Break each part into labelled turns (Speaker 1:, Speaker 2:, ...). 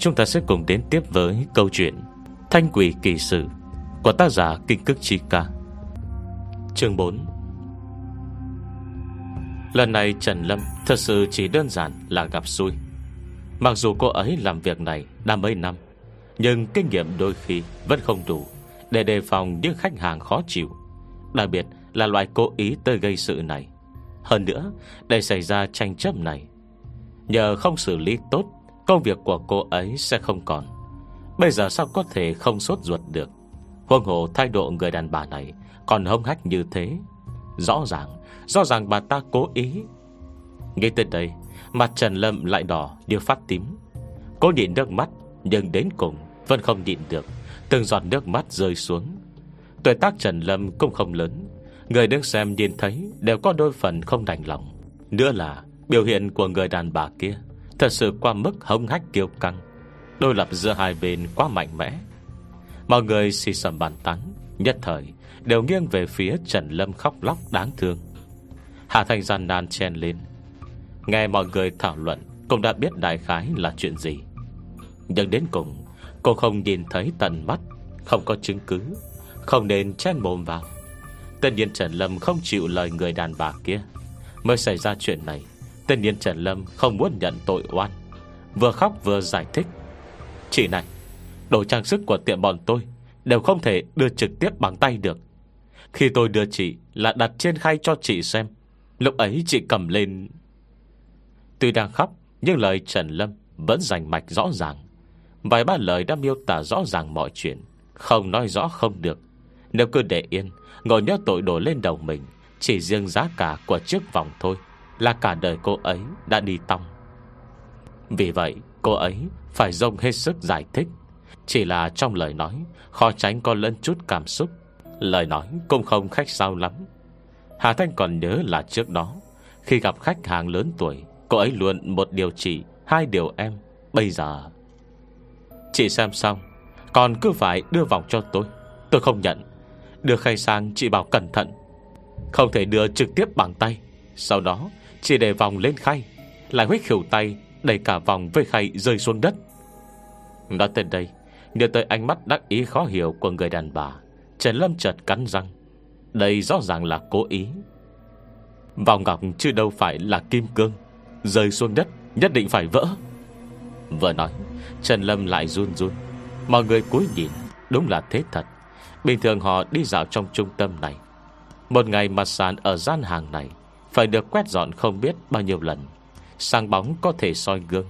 Speaker 1: Chúng ta sẽ cùng đến tiếp với câu chuyện Thanh quỷ kỳ sử Của tác giả Kinh Cức Chi Ca. Chương 4 Lần này Trần Lâm Thật sự chỉ đơn giản là gặp xui. Mặc dù cô ấy làm việc này Đã mấy năm, Nhưng kinh nghiệm đôi khi vẫn không đủ Để đề phòng những khách hàng khó chịu, Đặc biệt là loại cố ý tới gây sự này. Hơn nữa, Để xảy ra tranh chấp này, Nhờ không xử lý tốt Công việc của cô ấy sẽ không còn. Bây giờ sao có thể không sốt ruột được? Huân hồ thái độ người đàn bà này Còn hông hách như thế. Rõ ràng Rõ ràng bà ta cố ý. Ngay tới đây, Mặt Trần Lâm lại đỏ điêu phát tím. Cô nhịn nước mắt, Nhưng đến cùng vẫn không nhịn được, Từng giọt nước mắt rơi xuống. Tuổi tác Trần Lâm cũng không lớn, Người đứng xem nhìn thấy Đều có đôi phần không đành lòng. Nữa là biểu hiện của người đàn bà kia. Thật sự qua mức hông hách kiêu căng Đôi lập giữa hai bên quá mạnh mẽ. Mọi người xì sầm bàn tán, Nhất thời đều nghiêng về phía Trần Lâm khóc lóc đáng thương. Hạ Thành gian nan chen lên. Nghe mọi người thảo luận, Cũng đã biết đại khái là chuyện gì. Nhưng đến cùng, Cô không nhìn thấy tận mắt, Không có chứng cứ, Không nên chen mồm vào. Tất nhiên Trần Lâm không chịu lời người đàn bà kia. Mới xảy ra chuyện này Tên niên Trần Lâm không muốn nhận tội oan. Vừa khóc vừa giải thích. Chị này, Đồ trang sức của tiệm bọn tôi Đều không thể đưa trực tiếp bằng tay được. Khi tôi đưa chị Là đặt trên khay cho chị xem. Lúc ấy chị cầm lên. Tuy đang khóc, Nhưng lời Trần Lâm vẫn rành mạch rõ ràng. Vài ba lời đã miêu tả rõ ràng mọi chuyện. Không nói rõ không được. Nếu cứ để yên, Ngồi nhớ tội đổ lên đầu mình, Chỉ riêng giá cả của chiếc vòng thôi. Là cả đời cô ấy đã đi tong. Vì vậy, cô ấy Phải dông hết sức giải thích. Chỉ là trong lời nói, Khó tránh có lẫn chút cảm xúc. Lời nói cũng không khách sao lắm. Hà Thanh còn nhớ là trước đó, Khi gặp khách hàng lớn tuổi, Cô ấy luôn một điều chỉ, Hai điều em. Bây giờ, Chị xem xong, Còn cứ phải đưa vòng cho tôi. Tôi không nhận. Đưa khay sang, chị bảo cẩn thận. Không thể đưa trực tiếp bằng tay. Sau đó chỉ để vòng lên khay, Lại huyết khỉu tay, Đẩy cả vòng với khay rơi xuống đất. Nói tới đây, Nhớ tới ánh mắt đắc ý khó hiểu của người đàn bà, Trần Lâm chợt cắn răng. Đây rõ ràng là cố ý. Vòng ngọc chứ đâu phải là kim cương, Rơi xuống đất Nhất định phải vỡ. Vừa nói, Trần Lâm lại run run. Mọi người cúi nhìn, Đúng là thế thật. Bình thường họ đi dạo trong trung tâm này. Một ngày mặt sàn ở gian hàng này phải được quét dọn không biết bao nhiêu lần. Sáng bóng có thể soi gương.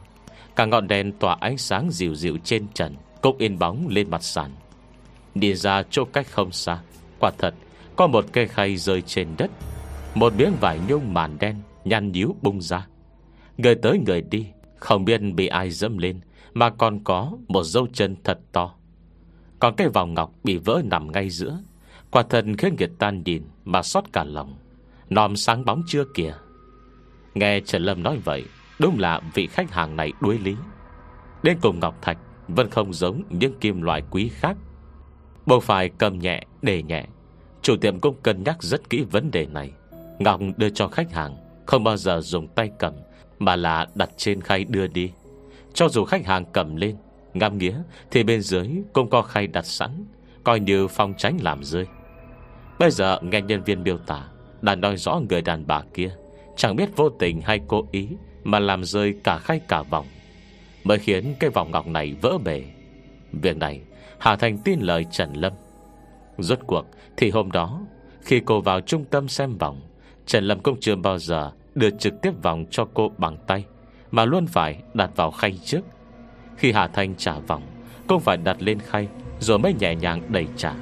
Speaker 1: Cả ngọn đèn tỏa ánh sáng dịu dịu trên trần, Cũng in bóng lên mặt sàn. Đi ra chỗ cách không xa, Quả thật, Có một cây khay rơi trên đất. Một miếng vải nhung màn đen Nhăn nhíu bung ra. Người tới người đi, Không biết bị ai dẫm lên, Mà còn có một dấu chân thật to. Còn cái vòng ngọc bị vỡ nằm ngay giữa. Quả thật khiến người tan nhìn Mà xót cả lòng. Nòm sáng bóng chưa kìa. Nghe Trần Lâm nói vậy, Đúng là vị khách hàng này đuối lý. Đến cùng Ngọc Thạch Vẫn không giống những kim loại quý khác. Bộ phải cầm nhẹ để nhẹ. Chủ tiệm cũng cân nhắc rất kỹ vấn đề này. Ngọc đưa cho khách hàng, Không bao giờ dùng tay cầm, Mà là đặt trên khay đưa đi. Cho dù khách hàng cầm lên Ngam nghĩa thì bên dưới cũng có khay đặt sẵn, Coi như phong tránh làm rơi. Bây giờ nghe nhân viên miêu tả đã nói rõ người đàn bà kia. Chẳng biết vô tình hay cố ý Mà làm rơi cả khay cả vòng, Mới khiến cái vòng ngọc này vỡ bể. Việc này, Hà Thành tin lời Trần Lâm. Rốt cuộc, thì hôm đó, Khi cô vào trung tâm xem vòng, Trần Lâm cũng chưa bao giờ Đưa trực tiếp vòng cho cô bằng tay, Mà luôn phải đặt vào khay trước. Khi Hà Thanh trả vòng Cũng phải đặt lên khay, Rồi mới nhẹ nhàng đẩy trả.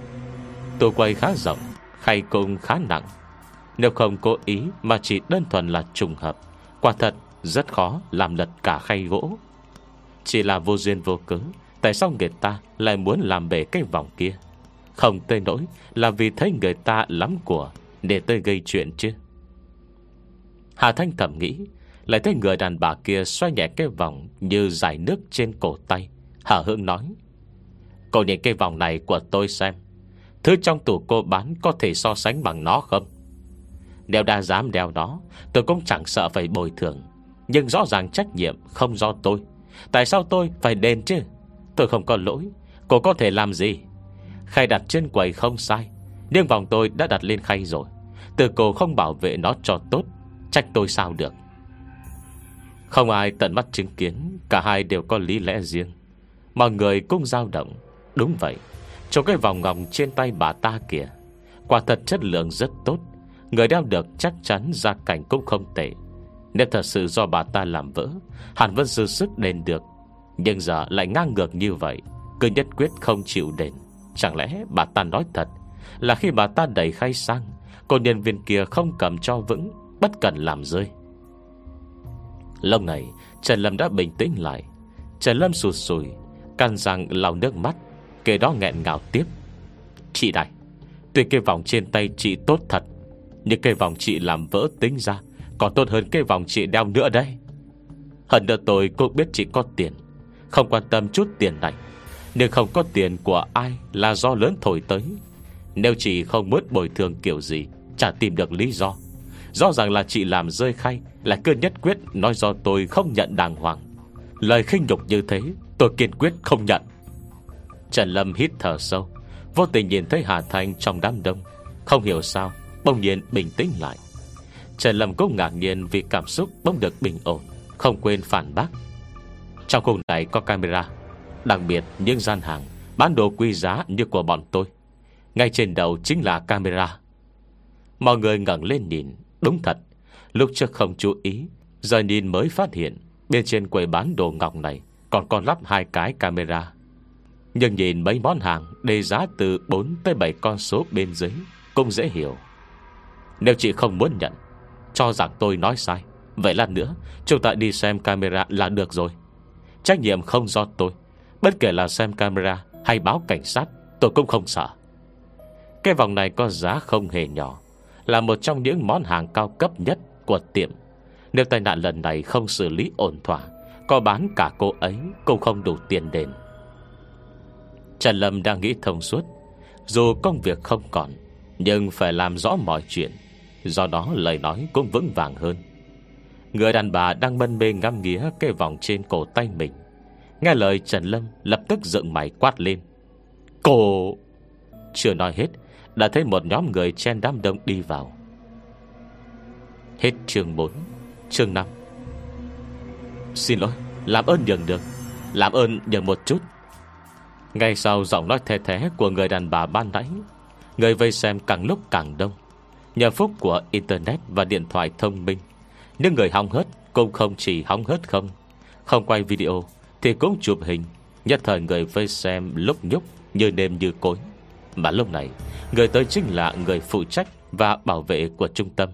Speaker 1: Tôi quay khá rộng, Khay cũng khá nặng. Nếu không cố ý Mà chỉ đơn thuần là trùng hợp, Quả thật rất khó làm lật cả khay gỗ. Chỉ là vô duyên vô cớ, Tại sao người ta lại muốn làm bể cái vòng kia? Không tới nỗi Là vì thấy người ta lắm của Để tới gây chuyện chứ. Hà Thanh thầm nghĩ, Lại thấy người đàn bà kia xoay nhẹ cái vòng Như giải nước trên cổ tay Hà Hương nói Cô nhìn cái vòng này của tôi xem. Thứ trong tủ cô bán Có thể so sánh bằng nó không? Nếu đã dám đeo nó Tôi cũng chẳng sợ phải bồi thường. Nhưng rõ ràng trách nhiệm không do tôi. Tại sao tôi phải đền chứ? Tôi không có lỗi. Cô có thể làm gì? Khay đặt trên quầy không sai, Nhưng vòng tôi đã đặt lên khay rồi. Từ cô không bảo vệ nó cho tốt, Trách tôi sao được? Không ai tận mắt chứng kiến, Cả hai đều có lý lẽ riêng. Mọi người cũng dao động. Đúng vậy Trong cái vòng ngọc trên tay bà ta kìa. Quả thật chất lượng rất tốt. Người đeo được chắc chắn gia cảnh cũng không tệ. Nếu thật sự do bà ta làm vỡ, Hẳn vẫn dư sức đền được. Nhưng giờ lại ngang ngược như vậy, Cứ nhất quyết không chịu đền. Chẳng lẽ bà ta nói thật Là khi bà ta đẩy khay sang, Cô nhân viên kia không cầm cho vững, Bất cần làm rơi? Lâu này Trần Lâm đã bình tĩnh lại. Trần Lâm sụt sùi Căn răng lau nước mắt, Kể đó nghẹn ngào tiếp. Chị này Tuy cái vòng trên tay chị tốt thật nhưng cây vòng chị làm vỡ tính ra, Còn tốt hơn cây vòng chị đeo nữa đây Hận nữa tôi cũng biết chị có tiền, Không quan tâm chút tiền này. Nhưng không có tiền của ai Là do lớn thổi tới. Nếu chị không muốn bồi thường kiểu gì, Chả tìm được lý do. Rõ ràng là chị làm rơi khay, Là cơ nhất quyết nói do tôi không nhận đàng hoàng. Lời khinh nhục như thế, Tôi kiên quyết không nhận. Trần Lâm hít thở sâu, Vô tình nhìn thấy Hà Thanh trong đám đông, Không hiểu sao Bỗng nhiên bình tĩnh lại. Trần Lâm cũng ngạc nhiên vì cảm xúc bỗng được bình ổn, Không quên phản bác. Trong khu này có camera, Đặc biệt những gian hàng, Bán đồ quý giá như của bọn tôi. Ngay trên đầu chính là camera. Mọi người ngẩng lên nhìn, Đúng thật, Lúc trước không chú ý, Giờ nhìn mới phát hiện Bên trên quầy bán đồ ngọc này Còn còn lắp hai cái camera. Nhưng nhìn mấy món hàng Đề giá từ 4 tới 7 con số bên dưới Cũng dễ hiểu. Nếu chị không muốn nhận, Cho rằng tôi nói sai. Vậy lần nữa, Chúng ta đi xem camera là được rồi. Trách nhiệm không do tôi, Bất kể là xem camera hay báo cảnh sát, Tôi cũng không sợ. Cái vòng này có giá không hề nhỏ, Là một trong những món hàng cao cấp nhất Của tiệm. Nếu tai nạn lần này không xử lý ổn thỏa, Có bán cả cô ấy Cũng không đủ tiền đền. Trần Lâm đang nghĩ thông suốt, Dù công việc không còn, Nhưng phải làm rõ mọi chuyện. Do đó lời nói cũng vững vàng hơn. Người đàn bà đang mân mê ngắm nghía Cái vòng trên cổ tay mình. Nghe lời Trần Lâm lập tức dựng mày quát lên. Cô Chưa nói hết, Đã thấy một nhóm người chen đám đông đi vào. Hết chương 4 Chương 5 Xin lỗi, Làm ơn nhường được Làm ơn nhường một chút. Ngay sau giọng nói thê thế của người đàn bà ban nãy, Người vây xem càng lúc càng đông. Nhờ phúc của Internet và điện thoại thông minh, những người hóng hớt cũng không chỉ hóng hớt không. Không quay video Thì cũng chụp hình, Nhất thời người vây xem lúc nhúc Như đêm như cối. Mà lúc này, Người tới chính là người phụ trách Và bảo vệ của trung tâm.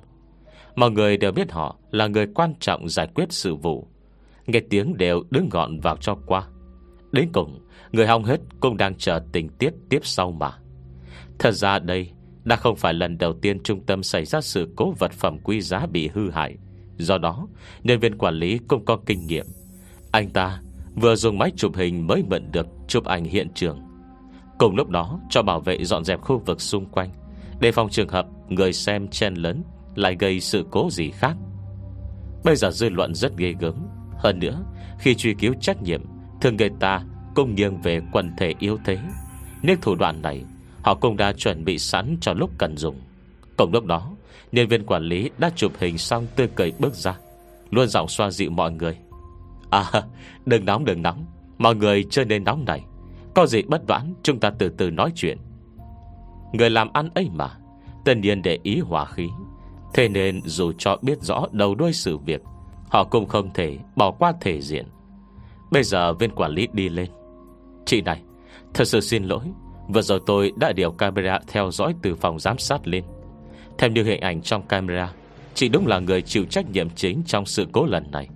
Speaker 1: Mọi người đều biết họ là người quan trọng giải quyết sự vụ. Nghe tiếng đều đứng gọn vào cho qua. Đến cùng, Người hong hết cũng đang chờ tình tiết tiếp sau mà. Thật ra đây đã không phải lần đầu tiên trung tâm xảy ra sự cố vật phẩm quý giá bị hư hại. Do đó, Nhân viên quản lý cũng có kinh nghiệm. Anh ta vừa dùng máy chụp hình mới mượn được chụp ảnh hiện trường. Cùng lúc đó, cho bảo vệ dọn dẹp khu vực xung quanh, Đề phòng trường hợp người xem chen lớn Lại gây sự cố gì khác. Bây giờ dư luận rất ghê gớm. Hơn nữa, Khi truy cứu trách nhiệm, Thường người ta cũng nghiêng về quần thể yếu thế. Nhưng thủ đoạn này Họ cũng đã chuẩn bị sẵn cho lúc cần dùng. Cùng lúc đó, Nhân viên quản lý đã chụp hình xong tươi cười bước ra, Luôn giọng xoa dịu mọi người. À đừng nóng đừng nóng. Mọi người chơi nên nóng này. Có gì bất vãn chúng ta từ từ nói chuyện. Người làm ăn ấy mà, Tất nhiên để ý hòa khí. Thế nên dù cho biết rõ đầu đuôi sự việc, Họ cũng không thể bỏ qua thể diện. Bây giờ viên quản lý đi lên. Chị này, Thật sự xin lỗi. Vừa rồi tôi đã điều camera theo dõi từ phòng giám sát lên. Theo như hình ảnh trong camera, Chị đúng là người chịu trách nhiệm chính Trong sự cố lần này.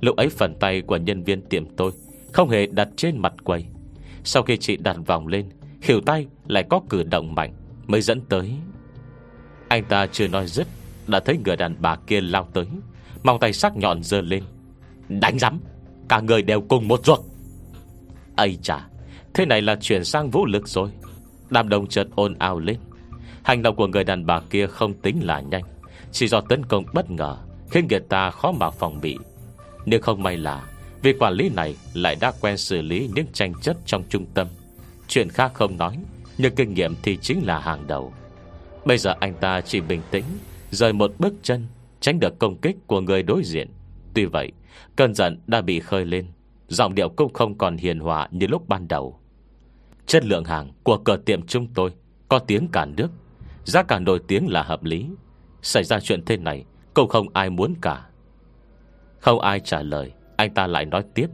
Speaker 1: Lúc ấy phần tay của nhân viên tiệm tôi Không hề đặt trên mặt quầy. Sau khi chị đặt vòng lên Khỉu tay lại có cử động mạnh, Mới dẫn tới. Anh ta chưa nói dứt, Đã thấy người đàn bà kia lao tới Mong tay sắc nhọn dơ lên. Đánh rắm Cả người đều cùng một ruột. Ây chà Thế này là chuyển sang vũ lực rồi. Đàm đồng chợt ồn ào lên. Hành động của người đàn bà kia không tính là nhanh. Chỉ do tấn công bất ngờ, Khiến người ta khó mà phòng bị. Nếu không may là Vì quản lý này lại đã quen xử lý những tranh chấp trong trung tâm. Chuyện khác không nói, Nhưng kinh nghiệm thì chính là hàng đầu. Bây giờ anh ta chỉ bình tĩnh, Rời một bước chân, Tránh được công kích của người đối diện. Tuy vậy, Cơn giận đã bị khơi lên. Giọng điệu cũng không còn hiền hòa như lúc ban đầu. Chất lượng hàng của cửa tiệm chúng tôi Có tiếng cả nước. Giá cả nổi tiếng là hợp lý. Xảy ra chuyện thế này Cũng không ai muốn cả. Không ai trả lời, Anh ta lại nói tiếp.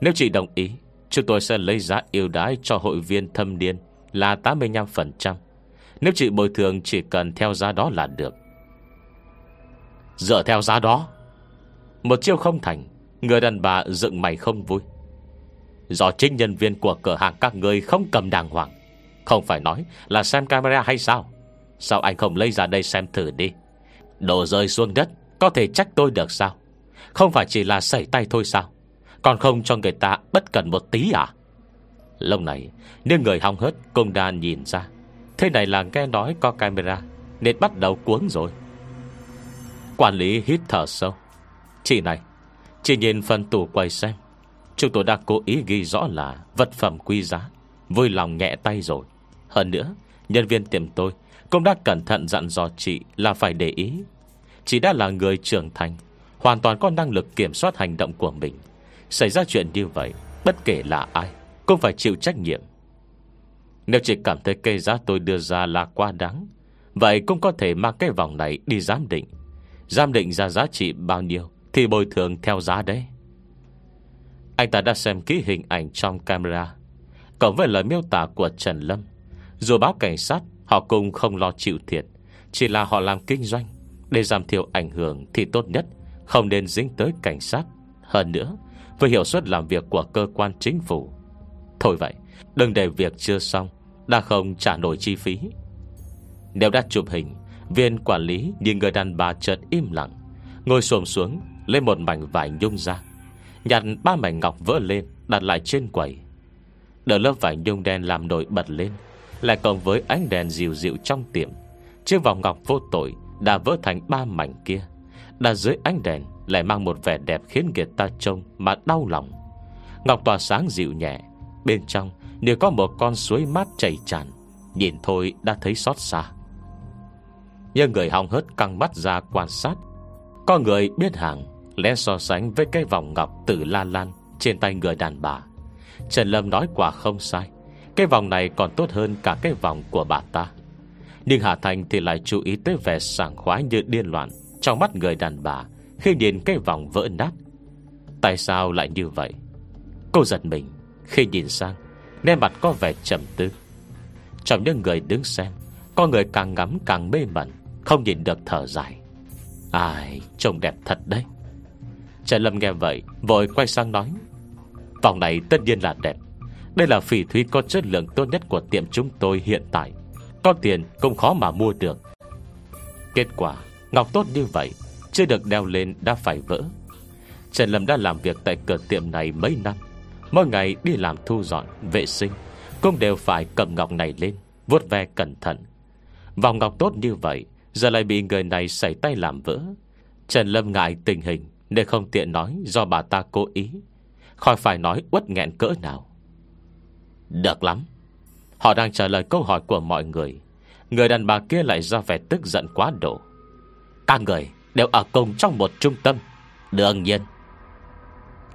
Speaker 1: Nếu chị đồng ý, Chúng tôi sẽ lấy giá ưu đãi cho hội viên thâm niên Là 85% Nếu chị bồi thường, chỉ cần theo giá đó là được. Dựa theo giá đó, Một chiêu không thành, Người đàn bà dựng mày không vui. Do chính nhân viên của cửa hàng các người không cầm đàng hoàng. Không phải nói là xem camera hay sao? Sao anh không lấy ra đây xem thử đi? Đồ rơi xuống đất, Có thể trách tôi được sao? Không phải chỉ là sẩy tay thôi sao? Còn không cho người ta bất cần một tí à? Lâu này Nếu người hong hớt cũng đã nhìn ra. Thế này là nghe nói có camera, Nên bắt đầu cuống rồi. Quản lý hít thở sâu. Chị này Chỉ nhìn phần tủ quay xem. Chúng tôi đã cố ý ghi rõ là Vật phẩm quý giá. Vui lòng nhẹ tay rồi. Hơn nữa, Nhân viên tiệm tôi Cũng đã cẩn thận dặn dò chị là phải để ý. Chị đã là người trưởng thành, Hoàn toàn có năng lực kiểm soát hành động của mình. Xảy ra chuyện như vậy, Bất kể là ai, Cũng phải chịu trách nhiệm. Nếu chị cảm thấy cây giá tôi đưa ra là quá đáng, Vậy cũng có thể mang cái vòng này đi giám định. Giám định ra giá trị bao nhiêu Thì bồi thường theo giá đấy. Anh ta đã xem kỹ hình ảnh trong camera. Cộng với lời miêu tả của Trần Lâm, Dù báo cảnh sát, Họ cũng không lo chịu thiệt. Chỉ là họ làm kinh doanh, Để giảm thiểu ảnh hưởng thì tốt nhất Không nên dính tới cảnh sát. Hơn nữa, Với hiệu suất làm việc của cơ quan chính phủ. Thôi vậy, Đừng để việc chưa xong, Đã không trả nổi chi phí. Nếu đã chụp hình, Viên quản lý nhìn người đàn bà chợt im lặng, Ngồi xồm xuống Lên một mảnh vải nhung ra. Nhặt ba mảnh ngọc vỡ lên, Đặt lại trên quầy. Đỡ lớp vải nhung đen làm nổi bật lên, Lại cộng với ánh đèn dịu dịu trong tiệm. Chiếc vòng ngọc vô tội Đã vỡ thành ba mảnh kia. Đặt dưới ánh đèn Lại mang một vẻ đẹp khiến người ta trông Mà đau lòng. Ngọc tỏa sáng dịu nhẹ, Bên trong nếu có một con suối mát chảy tràn. Nhìn thôi đã thấy xót xa. Nhưng người hong hớt căng mắt ra quan sát. Có người biết hàng Lẽ so sánh với cái vòng ngọc tử la lan Trên tay người đàn bà. Trần Lâm nói quả không sai, Cái vòng này còn tốt hơn cả cái vòng của bà ta. Nhưng Hà Thành thì lại chú ý tới vẻ sảng khoái như điên loạn Trong mắt người đàn bà Khi nhìn cái vòng vỡ nát. Tại sao lại như vậy? Cô giật mình Khi nhìn sang, Nét mặt có vẻ trầm tư. Trong những người đứng xem, Có người càng ngắm càng mê mẩn, không nhìn được thở dài. Ai, trông đẹp thật đấy. Trần Lâm nghe vậy, Vội quay sang nói. Vòng này tất nhiên là đẹp. Đây là phỉ thúy có chất lượng tốt nhất của tiệm chúng tôi hiện tại. Có tiền cũng khó mà mua được. Kết quả, Ngọc tốt như vậy, Chưa được đeo lên đã phải vỡ. Trần Lâm đã làm việc tại cửa tiệm này mấy năm. Mỗi ngày đi làm thu dọn, Vệ sinh, Cũng đều phải cầm ngọc này lên, vuốt ve cẩn thận. Vòng ngọc tốt như vậy, Giờ lại bị người này xảy tay làm vỡ. Trần Lâm ngại tình hình. Nên không tiện nói do bà ta cố ý. Khỏi phải nói uất nghẹn cỡ nào. Được lắm. Họ đang trả lời câu hỏi của mọi người. Người đàn bà kia lại ra vẻ tức giận quá độ. Các người đều ở cùng trong một trung tâm. Đương nhiên.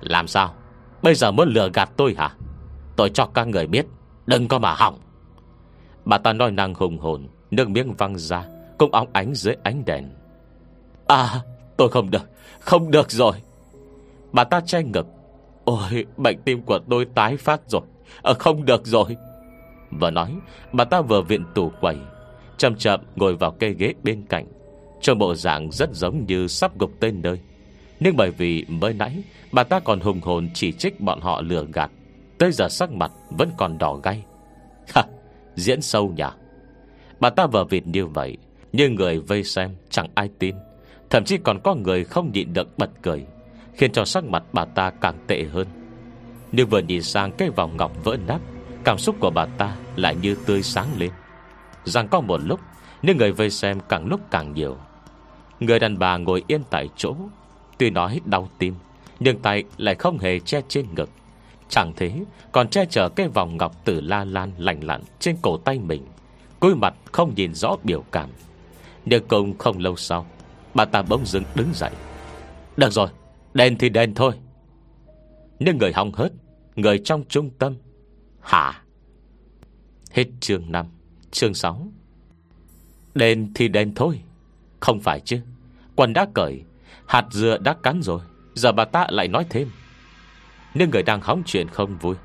Speaker 1: Làm sao? Bây giờ muốn lừa gạt tôi hả? Tôi cho các người biết. Đừng có mà hỏng. Bà ta nói năng hùng hồn, Nước miếng văng ra, cũng óng ánh dưới ánh đèn. À! Tôi không được. Không được rồi. Bà ta che ngực. Ôi bệnh tim của tôi tái phát rồi. À, không được rồi. Vừa nói bà ta vừa viện tủ quầy. Chậm chậm ngồi vào cây ghế bên cạnh. Trong bộ dạng rất giống như sắp gục tên nơi. Nhưng bởi vì mới nãy Bà ta còn hùng hồn chỉ trích bọn họ lừa gạt. Tới giờ sắc mặt vẫn còn đỏ gay. Ha, diễn sâu nhỉ. Bà ta vừa vịt như vậy nhưng người vây xem chẳng ai tin. Thậm chí còn có người không nhịn được bật cười, Khiến cho sắc mặt bà ta càng tệ hơn. Nhưng vừa nhìn sang cái vòng ngọc vỡ nát, Cảm xúc của bà ta lại như tươi sáng lên. Rằng có một lúc Nhưng người vây xem càng lúc càng nhiều. Người đàn bà ngồi yên tại chỗ, Tuy nói đau tim, Nhưng tay lại không hề che trên ngực. Chẳng thế, Còn che chở cái vòng ngọc tử la lan lành lặn Trên cổ tay mình, Cúi mặt không nhìn rõ biểu cảm. Nhưng cùng không lâu sau Bà ta bỗng dưng đứng dậy. Được rồi, Đền thì đền thôi. Nhưng người hong hớt, Người trong trung tâm, Hả? Hết chương 5 Chương 6 Đền thì đền thôi, Không phải chứ? Quần đã cởi, Hạt dừa đã cắn rồi, Giờ bà ta lại nói thêm. Nhưng người đang hóng chuyện không vui.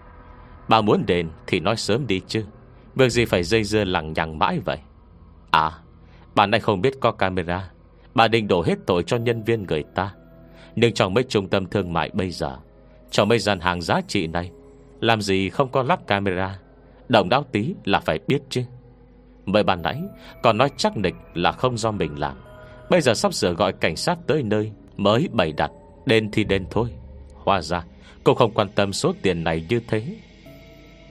Speaker 1: Bà muốn đền thì nói sớm đi chứ. Việc gì phải dây dưa lằng nhằng mãi vậy? À Bà này không biết có camera. Bà định đổ hết tội cho nhân viên người ta. Nhưng trong mấy trung tâm thương mại bây giờ, Trong mấy gian hàng giá trị này, Làm gì không có lắp camera? Động đáo tí là phải biết chứ. Mới bàn nãy, Còn nói chắc nịch là không do mình làm. Bây giờ sắp sửa gọi cảnh sát tới nơi Mới bày đặt Đền thì đền thôi. Hóa ra cô không quan tâm số tiền này như thế.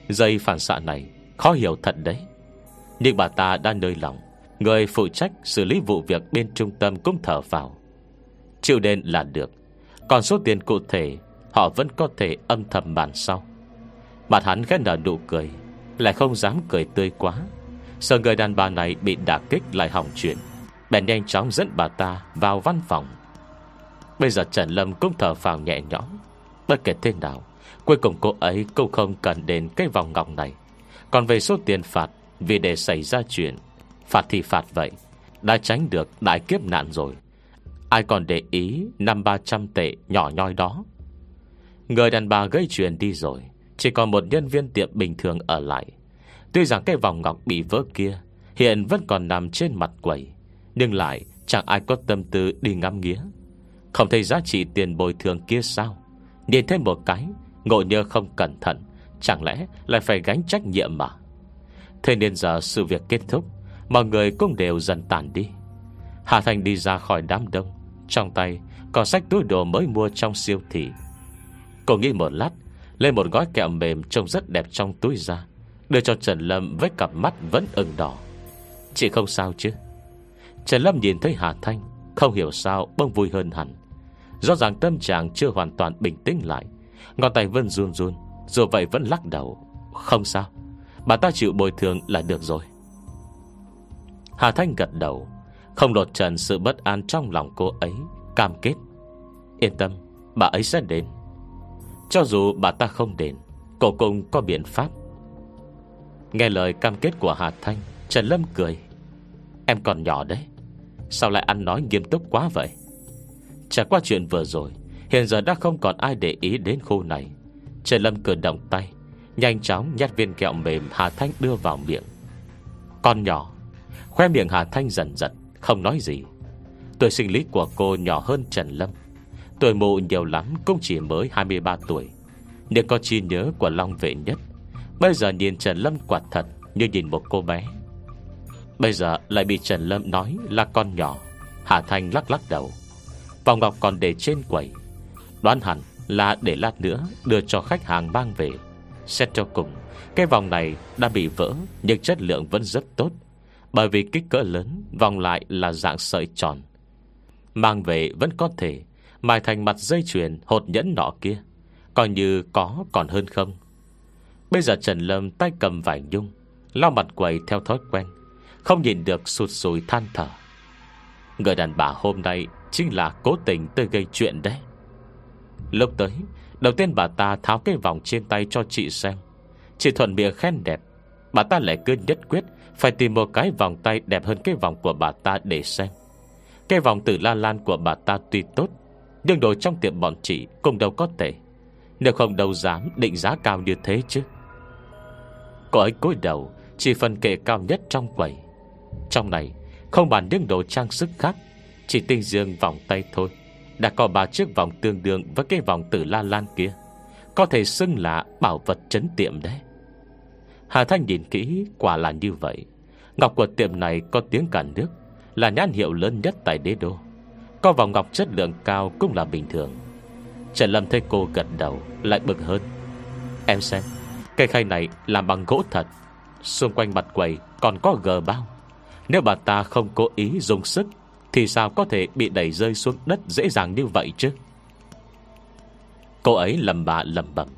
Speaker 1: Dây phản xạ này Khó hiểu thật đấy. Nhưng bà ta đã nơi lòng Người phụ trách xử lý vụ việc bên trung tâm cũng thở vào Chịu đền là được, Còn số tiền cụ thể, Họ vẫn có thể âm thầm bàn sau. Mặt hắn ghét nở nụ cười, Lại không dám cười tươi quá. Sợ người đàn bà này bị đả kích lại hỏng chuyện, Bèn nhanh chóng dẫn bà ta vào văn phòng. Bây giờ Trần Lâm cũng thở vào nhẹ nhõm. Bất kể thế nào, Cuối cùng cô ấy cũng không cần đến cái vòng ngọc này. Còn về số tiền phạt, Vì để xảy ra chuyện Phạt thì phạt vậy, Đã tránh được đại kiếp nạn rồi. Ai còn để ý năm ba trăm tệ nhỏ nhoi đó? Người đàn bà gây chuyện đi rồi, Chỉ còn một nhân viên tiệm bình thường ở lại. Tuy rằng cái vòng ngọc bị vỡ kia, Hiện vẫn còn nằm trên mặt quầy, Nhưng lại chẳng ai có tâm tư đi ngắm nghía. Không thấy giá trị tiền bồi thường kia sao? Nhìn thêm một cái, Ngộ nhơ không cẩn thận, Chẳng lẽ lại phải gánh trách nhiệm mà? Thế nên giờ sự việc kết thúc. Mọi người cũng đều dần tàn đi. Hà Thành đi ra khỏi đám đông, Trong tay có sách túi đồ mới mua trong siêu thị. Cô nghĩ một lát Lên một gói kẹo mềm trông rất đẹp trong túi ra, Đưa cho Trần Lâm với cặp mắt vẫn ửng đỏ. Chị không sao chứ? Trần Lâm nhìn thấy Hà Thanh, Không hiểu sao bông vui hơn hẳn. Rõ ràng tâm trạng chưa hoàn toàn bình tĩnh lại, Ngón tay vẫn run run, Dù vậy vẫn lắc đầu. Không sao, Bà ta chịu bồi thường là được rồi. Hà Thanh gật đầu, Không đột trần sự bất an trong lòng cô ấy. Cam kết, Yên tâm, bà ấy sẽ đến. Cho dù bà ta không đến, Cô cũng có biện pháp. Nghe lời cam kết của Hà Thanh, Trần Lâm cười. Em còn nhỏ đấy, Sao lại ăn nói nghiêm túc quá vậy? Trải qua chuyện vừa rồi, Hiện giờ đã không còn ai để ý đến khu này. Trần Lâm cử động tay, Nhanh chóng nhét viên kẹo mềm Hà Thanh đưa vào miệng. Con nhỏ Khoe miệng Hà Thanh dần dần Không nói gì. Tuổi sinh lý của cô nhỏ hơn Trần Lâm. Tuổi mụ nhiều lắm cũng chỉ mới 23 tuổi. Nhưng có chi nhớ của Long Vệ nhất. Bây giờ nhìn Trần Lâm quả thật Như nhìn một cô bé. Bây giờ lại bị Trần Lâm nói là con nhỏ. Hà Thanh lắc lắc đầu. Vòng ngọc còn để trên quầy. Đoán hẳn là để lát nữa Đưa cho khách hàng mang về. Xét cho cùng, Cái vòng này đã bị vỡ Nhưng chất lượng vẫn rất tốt. Bởi vì kích cỡ lớn, Vòng lại là dạng sợi tròn. Mang về vẫn có thể Mài thành mặt dây chuyền hột nhẫn nọ kia, Coi như có còn hơn không? Bây giờ Trần Lâm tay cầm vải nhung, Lau mặt quầy theo thói quen, Không nhìn được sụt sùi than thở. Người đàn bà hôm nay Chính là cố tình tôi gây chuyện đấy. Lúc tới, Đầu tiên bà ta tháo cái vòng trên tay cho chị xem. Chị thuận miệng khen đẹp, Bà ta lại cứ nhất quyết phải tìm một cái vòng tay đẹp hơn cái vòng của bà ta để xem. Cái vòng tử la lan của bà ta tuy tốt, Nhưng đồ trong tiệm bọn chị Cũng đâu có tệ. Nếu không đâu dám định giá cao như thế chứ. Cô ấy cúi đầu, Chỉ phần kệ cao nhất trong quầy. Trong này, không bàn những đồ trang sức khác, Chỉ tinh dương vòng tay thôi. Đã có ba chiếc vòng tương đương Với cái vòng tử la lan kia. Có thể xưng là bảo vật chấn tiệm đấy. Hà Thanh nhìn kỹ, Quả là như vậy. Ngọc của tiệm này có tiếng cả nước, Là nhãn hiệu lớn nhất tại đế đô. Có vòng ngọc chất lượng cao cũng là bình thường. Trần Lâm thấy cô gật đầu, Lại bực hơn. Em xem, Cây khay này làm bằng gỗ thật. Xung quanh mặt quầy còn có gờ bao. Nếu bà ta không cố ý dùng sức, Thì sao có thể bị đẩy rơi xuống đất Dễ dàng như vậy chứ? Cô ấy lầm bạ lầm bẩm,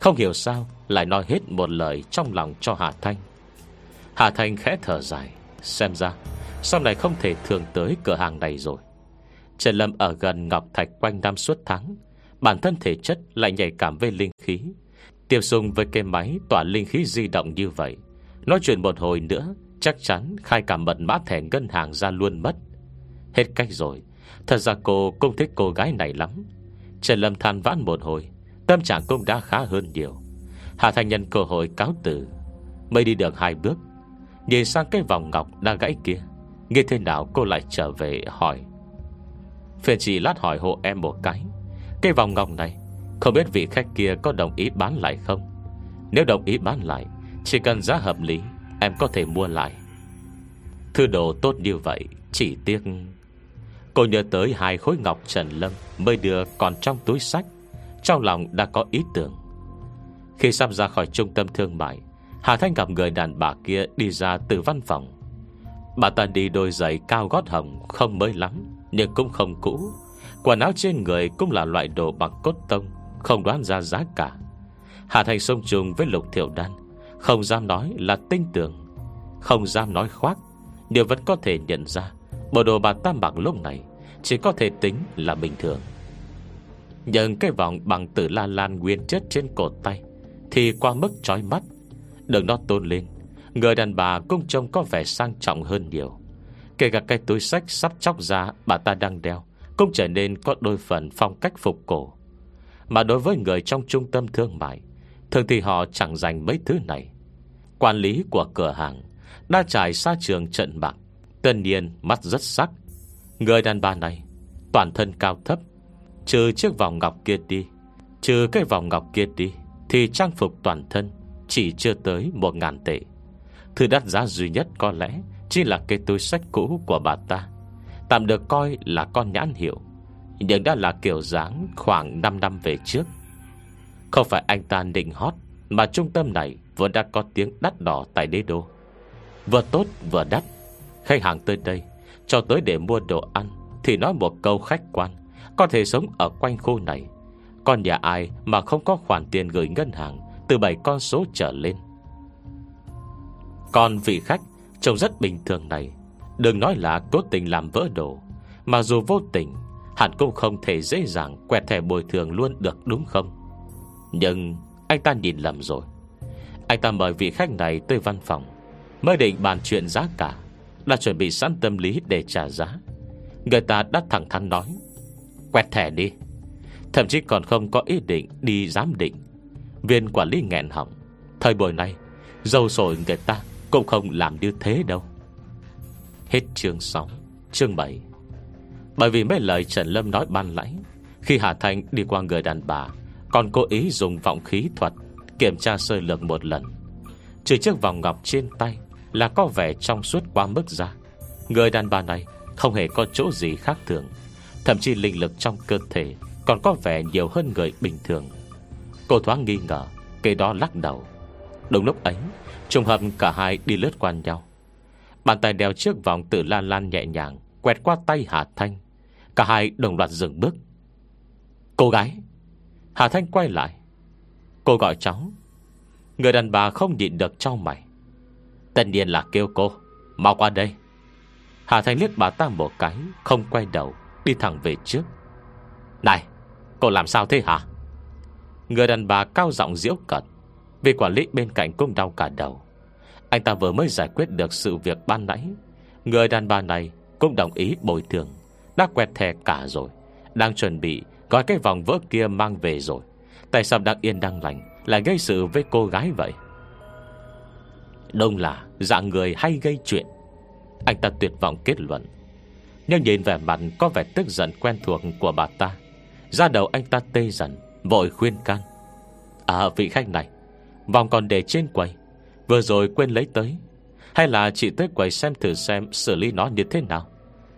Speaker 1: Không hiểu sao lại nói hết một lời Trong lòng cho Hà Thanh. Hà Thanh khẽ thở dài, Xem ra sau này không thể thường tới cửa hàng này rồi. Trần Lâm ở gần Ngọc Thạch quanh năm suốt tháng, Bản thân thể chất lại nhạy cảm với linh khí. Tiếp xung với cái máy tỏa linh khí di động như vậy, Nói chuyện một hồi nữa, Chắc chắn khai cả mật mã thẻ ngân hàng ra luôn mất. Hết cách rồi, Thật ra cô cũng thích cô gái này lắm. Trần Lâm than vãn một hồi, Tâm trạng cũng đã khá hơn nhiều. Hà Thanh nhân cơ hội cáo tử Mới đi được hai bước, Nhìn sang cái vòng ngọc đang gãy kia, Nghe thế nào cô lại trở về hỏi. Phiền chỉ lát hỏi hộ em một cái. Cái vòng ngọc này, Không biết vị khách kia có đồng ý bán lại không? Nếu đồng ý bán lại, Chỉ cần giá hợp lý, Em có thể mua lại. Thư đồ tốt như vậy, Chỉ tiếc. Cô nhớ tới hai khối ngọc Trần Lâm Mới đưa còn trong túi sách, Trong lòng đã có ý tưởng. Khi sắp ra khỏi trung tâm thương mại, Hà Thanh gặp người đàn bà kia Đi ra từ văn phòng. Bà ta đi đôi giày cao gót hồng Không mới lắm, Nhưng cũng không cũ. Quần áo trên người cũng là loại đồ bằng cốt tông, Không đoán ra giá cả. Hà Thành sông trùng với lục thiểu đan, Không dám nói là tinh tưởng Không dám nói khoác. Điều vẫn có thể nhận ra, Bộ đồ bà ta mặc lúc này Chỉ có thể tính là bình thường. Nhưng cái vòng bằng tử la lan nguyên chất trên cổ tay thì qua mức trói mắt. Đừng nó tôn lên, Người đàn bà cũng trông có vẻ sang trọng hơn nhiều. Kể cả cái túi sách sắp chóc ra, Bà ta đang đeo, Cũng trở nên có đôi phần phong cách phục cổ. Mà đối với người trong trung tâm thương mại, Thường thì họ chẳng dành mấy thứ này. Quản lý của cửa hàng Đã trải xa trường trận bạc Tân nhiên mắt rất sắc. Người đàn bà này, Toàn thân cao thấp, Trừ chiếc vòng ngọc kia đi, Trừ cái vòng ngọc kia đi. Thì trang phục toàn thân Chỉ chưa tới một ngàn tệ. Thứ đắt giá duy nhất có lẽ Chỉ là cái túi sách cũ của bà ta, Tạm được coi là con nhãn hiệu, Nhưng đã là kiểu dáng Khoảng 5 năm về trước. Không phải anh ta định hót, Mà trung tâm này vẫn đã có tiếng đắt đỏ Tại đế đô. Vừa tốt vừa đắt, Khách hàng tới đây Cho tới để mua đồ ăn Thì nói một câu khách quan, Có thể sống ở quanh khu này con nhà ai mà không có khoản tiền gửi ngân hàng Từ 7 con số trở lên? Còn vị khách, Trông rất bình thường này. Đừng nói là cố tình làm vỡ đồ, Mà dù vô tình, Hẳn cũng không thể dễ dàng quẹt thẻ bồi thường luôn được, đúng không? Nhưng anh ta nhìn lầm rồi. Anh ta mời vị khách này tới văn phòng, Mới định bàn chuyện giá cả, Đã chuẩn bị sẵn tâm lý để trả giá. Người ta đã thẳng thắn nói, Quẹt thẻ đi. Thậm chí còn không có ý định đi giám định. Viên quản lý nghẹn hỏng Thời buổi này dâu sổi người ta cũng không làm như thế đâu. Hết chương 6 Chương 7 Bởi vì mấy lời Trần Lâm nói ban lãnh Khi Hà Thanh đi qua người đàn bà, Còn cố ý dùng vọng khí thuật Kiểm tra sơ lược một lần. Trừ chiếc vòng ngọc trên tay Là có vẻ trong suốt quá mức ra. Người đàn bà này Không hề có chỗ gì khác thường, Thậm chí linh lực trong cơ thể còn có vẻ nhiều hơn người bình thường. Cô thoáng nghi ngờ Cây đó lắc đầu. Đúng lúc ấy, Trùng hợp cả hai đi lướt qua nhau. Bàn tay đeo chiếc vòng tự lan lan nhẹ nhàng, Quẹt qua tay Hà Thanh. Cả hai đồng loạt dừng bước. Cô gái. Hà Thanh quay lại. Cô gọi cháu. Người đàn bà không nhịn được cho mày. Tất nhiên là kêu cô, Mau qua đây. Hà Thanh liếc bà ta một cái, Không quay đầu, Đi thẳng về trước. Này Cô làm sao thế hả? Người đàn bà cao giọng diễu cận vì quản lý bên cạnh cũng đau cả đầu. Anh ta vừa mới giải quyết được sự việc ban nãy. Người đàn bà này Cũng đồng ý bồi thường, Đã quẹt thẻ cả rồi, Đang chuẩn bị gói cái vòng vỡ kia mang về rồi. Tại sao đang yên đang lành, Lại gây sự với cô gái vậy? Đông là dạng người hay gây chuyện. Anh ta tuyệt vọng kết luận, Nhưng nhìn vẻ mặt có vẻ tức giận quen thuộc của bà ta. Ra đầu anh ta tê dần, Vội khuyên can. À vị khách này, Vòng còn để trên quầy. Vừa rồi quên lấy tới. Hay là chị tới quầy xem thử xem Xử lý nó như thế nào?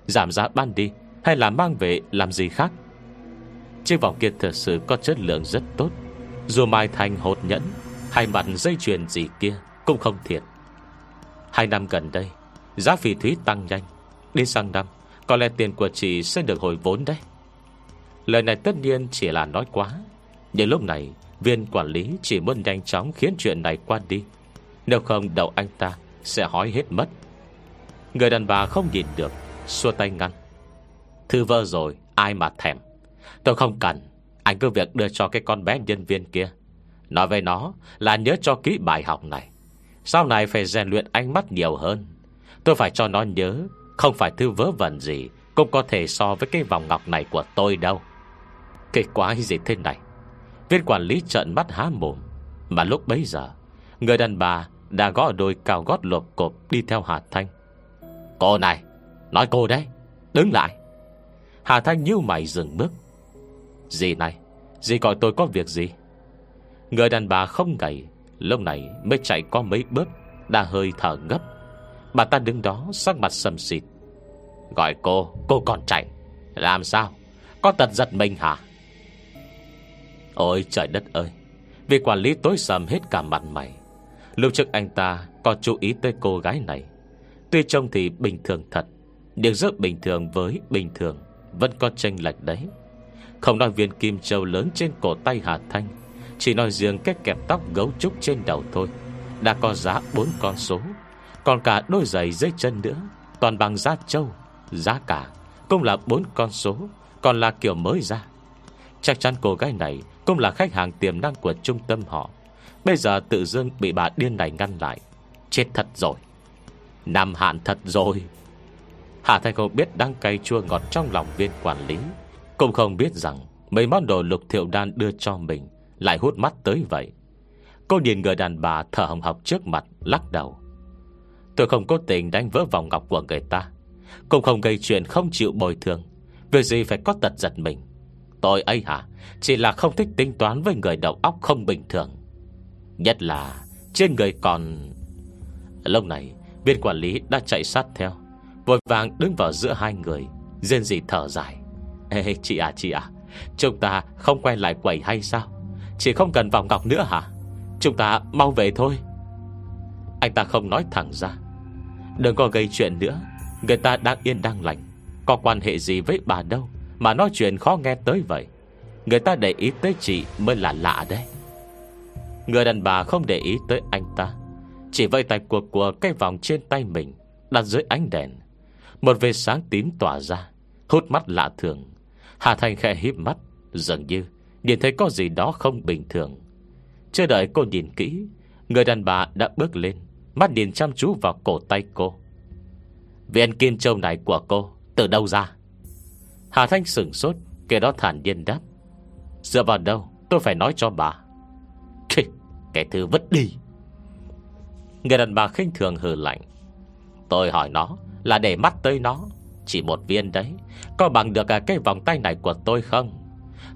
Speaker 1: Giảm giá ban đi, Hay là mang về làm gì khác? Chiếc vòng kia thật sự có chất lượng rất tốt. Dù mai thành hột nhẫn, Hay mặt dây chuyền gì kia Cũng không thiệt. Hai năm gần đây, Giá phỉ thúy tăng nhanh. Đi sang năm, Có lẽ tiền của chị sẽ được hồi vốn đấy. Lời này tất nhiên chỉ là nói quá. Nhưng lúc này, Viên quản lý chỉ muốn nhanh chóng Khiến chuyện này qua đi. Nếu không, đầu anh ta sẽ hỏi hết mất. Người đàn bà không nhìn được, Xua tay ngăn. Thư vơ rồi, ai mà thèm. Tôi không cần, Anh cứ việc đưa cho cái con bé nhân viên kia. Nói về nó là nhớ cho kỹ bài học này. Sau này phải rèn luyện ánh mắt nhiều hơn. Tôi phải cho nó nhớ, Không phải thư vớ vẩn gì Cũng có thể so với cái vòng ngọc này của tôi đâu. Cái quái gì thế này. Viên quản lý trợn mắt há mồm. Mà lúc bấy giờ Người đàn bà đã gõ đôi cao gót lộp cộp Đi theo Hà Thanh. Cô này Nói cô đấy Đứng lại. Hà Thanh nhíu mày dừng bước. Gì này Dì gọi tôi có việc gì? Người đàn bà không gầy Lúc này mới chạy có mấy bước Đã hơi thở gấp. Bà ta đứng đó sắc mặt sầm xịt Gọi cô, cô còn chạy. Làm sao, có tật giật mình hả? Ôi trời đất ơi Vì quản lý tối sầm hết cả mặt mày. Lúc trước anh ta Còn chú ý tới cô gái này. Tuy trông thì bình thường thật, Nhưng rất bình thường với bình thường Vẫn có tranh lệch đấy. Không nói viên kim châu lớn trên cổ tay Hà Thanh, Chỉ nói riêng cái kẹp tóc gấu trúc trên đầu thôi, Đã có giá bốn con số. Còn cả đôi giày dây chân nữa, Toàn bằng giá châu Giá cả cũng là bốn con số, Còn là kiểu mới ra. Chắc chắn cô gái này cũng là khách hàng tiềm năng của trung tâm họ. Bây giờ tự dưng bị bà điên này ngăn lại. Chết thật rồi. Nằm hạn thật rồi. Hạ Thanh không biết đang cay chua ngọt trong lòng viên quản lý. Cũng không biết rằng Mấy món đồ lục thiệu đan đưa cho mình Lại hút mắt tới vậy. Cô nhìn người đàn bà thở hồng học trước mặt, Lắc đầu. Tôi không có tình đánh vỡ vòng ngọc của người ta. Cũng không gây chuyện không chịu bồi thường. Việc gì phải có tật giật mình? Tôi ấy hả? Chỉ là không thích tính toán với người đầu óc không bình thường. Nhất là Trên người còn. Lúc này, Viên quản lý đã chạy sát theo. Vội vàng đứng vào giữa hai người Dên gì thở dài. Ê chị à chị à Chúng ta không quay lại quẩy hay sao? Chị không cần vòng ngọc nữa hả? Chúng ta mau về thôi. Anh ta không nói thẳng ra. Đừng có gây chuyện nữa. Người ta đang yên đang lành. Có quan hệ gì với bà đâu? Mà nói chuyện khó nghe tới vậy, Người ta để ý tới chị mới là lạ đấy. Người đàn bà không để ý tới anh ta, Chỉ vây tay cuộc của cái vòng trên tay mình, Đặt dưới ánh đèn. Một vệt sáng tím tỏa ra, Hút mắt lạ thường. Hà Thành khẽ híp mắt, Dường như nhìn thấy có gì đó không bình thường. Chưa đợi cô nhìn kỹ, Người đàn bà đã bước lên, Mắt nhìn chăm chú vào cổ tay cô. Viên kim châu này của cô Từ đâu ra? Hà Thanh sửng sốt, Kẻ đó thản nhiên đáp. Dựa vào đâu tôi phải nói cho bà? Cái thứ vứt đi. Người đàn bà khinh thường hừ lạnh. Tôi hỏi nó Là để mắt tới nó, Chỉ một viên đấy, Có bằng được cái vòng tay này của tôi không?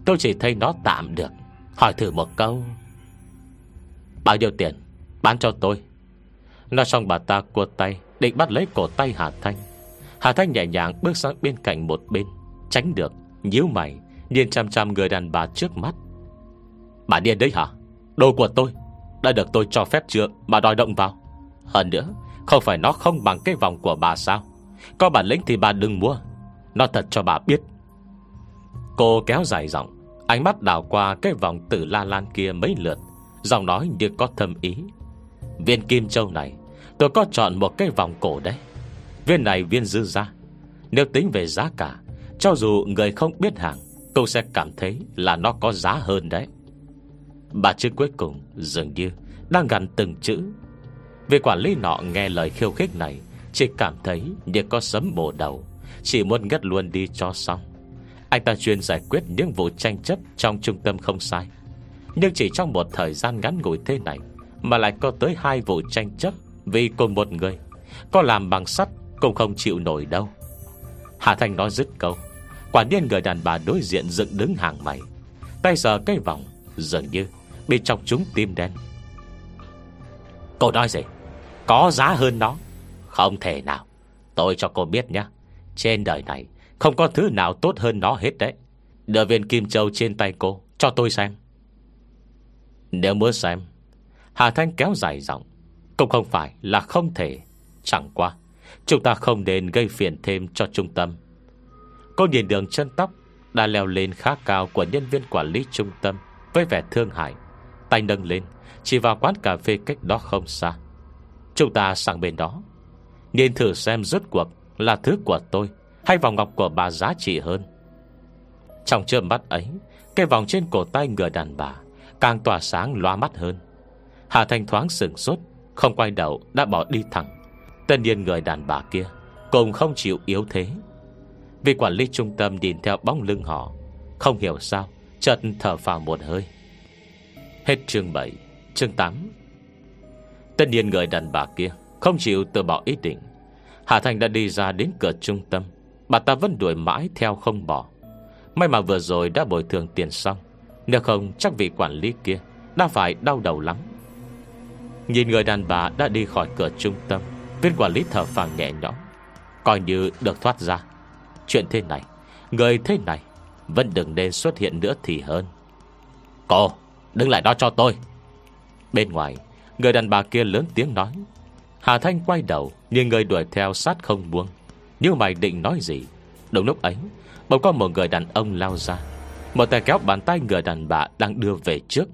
Speaker 1: Tôi chỉ thấy nó tạm được. Hỏi thử một câu. Bao nhiêu tiền? Bán cho tôi. Nói xong bà ta cua tay, Định bắt lấy cổ tay Hà Thanh. Hà Thanh nhẹ nhàng bước sang bên cạnh một bên. Tránh được, nhíu mày, Nhìn chăm chăm người đàn bà trước mắt. Bà điên đấy hả? Đồ của tôi, Đã được tôi cho phép chưa? Mà đòi động vào. Hơn nữa, Không phải nó không bằng cái vòng của bà sao? Có bản lĩnh thì bà đừng mua. Nó thật cho bà biết. Cô kéo dài giọng, Ánh mắt đảo qua cái vòng tử la lan kia mấy lượt, Giọng nói như có thâm ý. Viên kim châu này, Tôi có chọn một cái vòng cổ đấy. Viên này viên dư ra. Nếu tính về giá cả cho dù người không biết hàng Cũng sẽ cảm thấy là nó có giá hơn đấy. Bà chữ cuối cùng Dường như đang gắn từng chữ. Vì quản lý nọ nghe lời khiêu khích này, Chỉ cảm thấy như có sấm bổ đầu, Chỉ muốn ngất luôn đi cho xong. Anh ta chuyên giải quyết những vụ tranh chấp Trong trung tâm không sai. Nhưng chỉ trong một thời gian ngắn ngủi thế này Mà lại có tới hai vụ tranh chấp Vì cùng một người, Có làm bằng sắt cũng không chịu nổi đâu. Hà Thanh nói dứt câu. Quả nhiên người đàn bà đối diện dựng đứng hàng mày. Tay sờ cây vòng, Dường như bị chọc chúng tim đen. Cô nói gì? Có giá hơn nó? Không thể nào. Tôi cho cô biết nhé. Trên đời này, Không có thứ nào tốt hơn nó hết đấy. Đưa viên kim châu trên tay cô, Cho tôi xem. Nếu muốn xem, Hà Thanh kéo dài giọng. Cũng không phải là không thể. Chẳng qua, Chúng ta không nên gây phiền thêm cho trung tâm. Cô nhìn đường chân tóc Đã leo lên khá cao của nhân viên quản lý trung tâm Với vẻ thương hại. Tay nâng lên, Chỉ vào quán cà phê cách đó không xa. Chúng ta sang bên đó. Nhìn thử xem rốt cuộc Là thứ của tôi Hay vòng ngọc của bà giá trị hơn. Trong chớp mắt ấy, Cái vòng trên cổ tay người đàn bà Càng tỏa sáng loa mắt hơn. Hà Thanh thoáng sừng sốt, Không quay đầu đã bỏ đi thẳng. Tất nhiên người đàn bà kia Cũng không chịu yếu thế. Vì quản lý trung tâm nhìn theo bóng lưng họ, Không hiểu sao, Chợt thở phào một hơi. Hết chương 7 Chương 8 Tất nhiên người đàn bà kia Không chịu từ bỏ ý định. Hà Thành đã đi ra đến cửa trung tâm. Bà ta vẫn đuổi mãi theo không bỏ. May mà vừa rồi đã bồi thường tiền xong, Nếu không chắc vị quản lý kia Đã phải đau đầu lắm. Nhìn người đàn bà đã đi khỏi cửa trung tâm, Viên quản lý thở phàng nhẹ nhõm, Coi như được thoát ra. Chuyện thế này, Người thế này Vẫn đừng nên xuất hiện nữa thì hơn. Cô, Đứng lại đó cho tôi. Bên ngoài, Người đàn bà kia lớn tiếng nói. Hà Thanh quay đầu Nhưng người đuổi theo sát không buông. Nhưng mày định nói gì? Đúng lúc ấy, Bỗng có một người đàn ông lao ra. Một tay kéo bàn tay người đàn bà đang đưa về trước.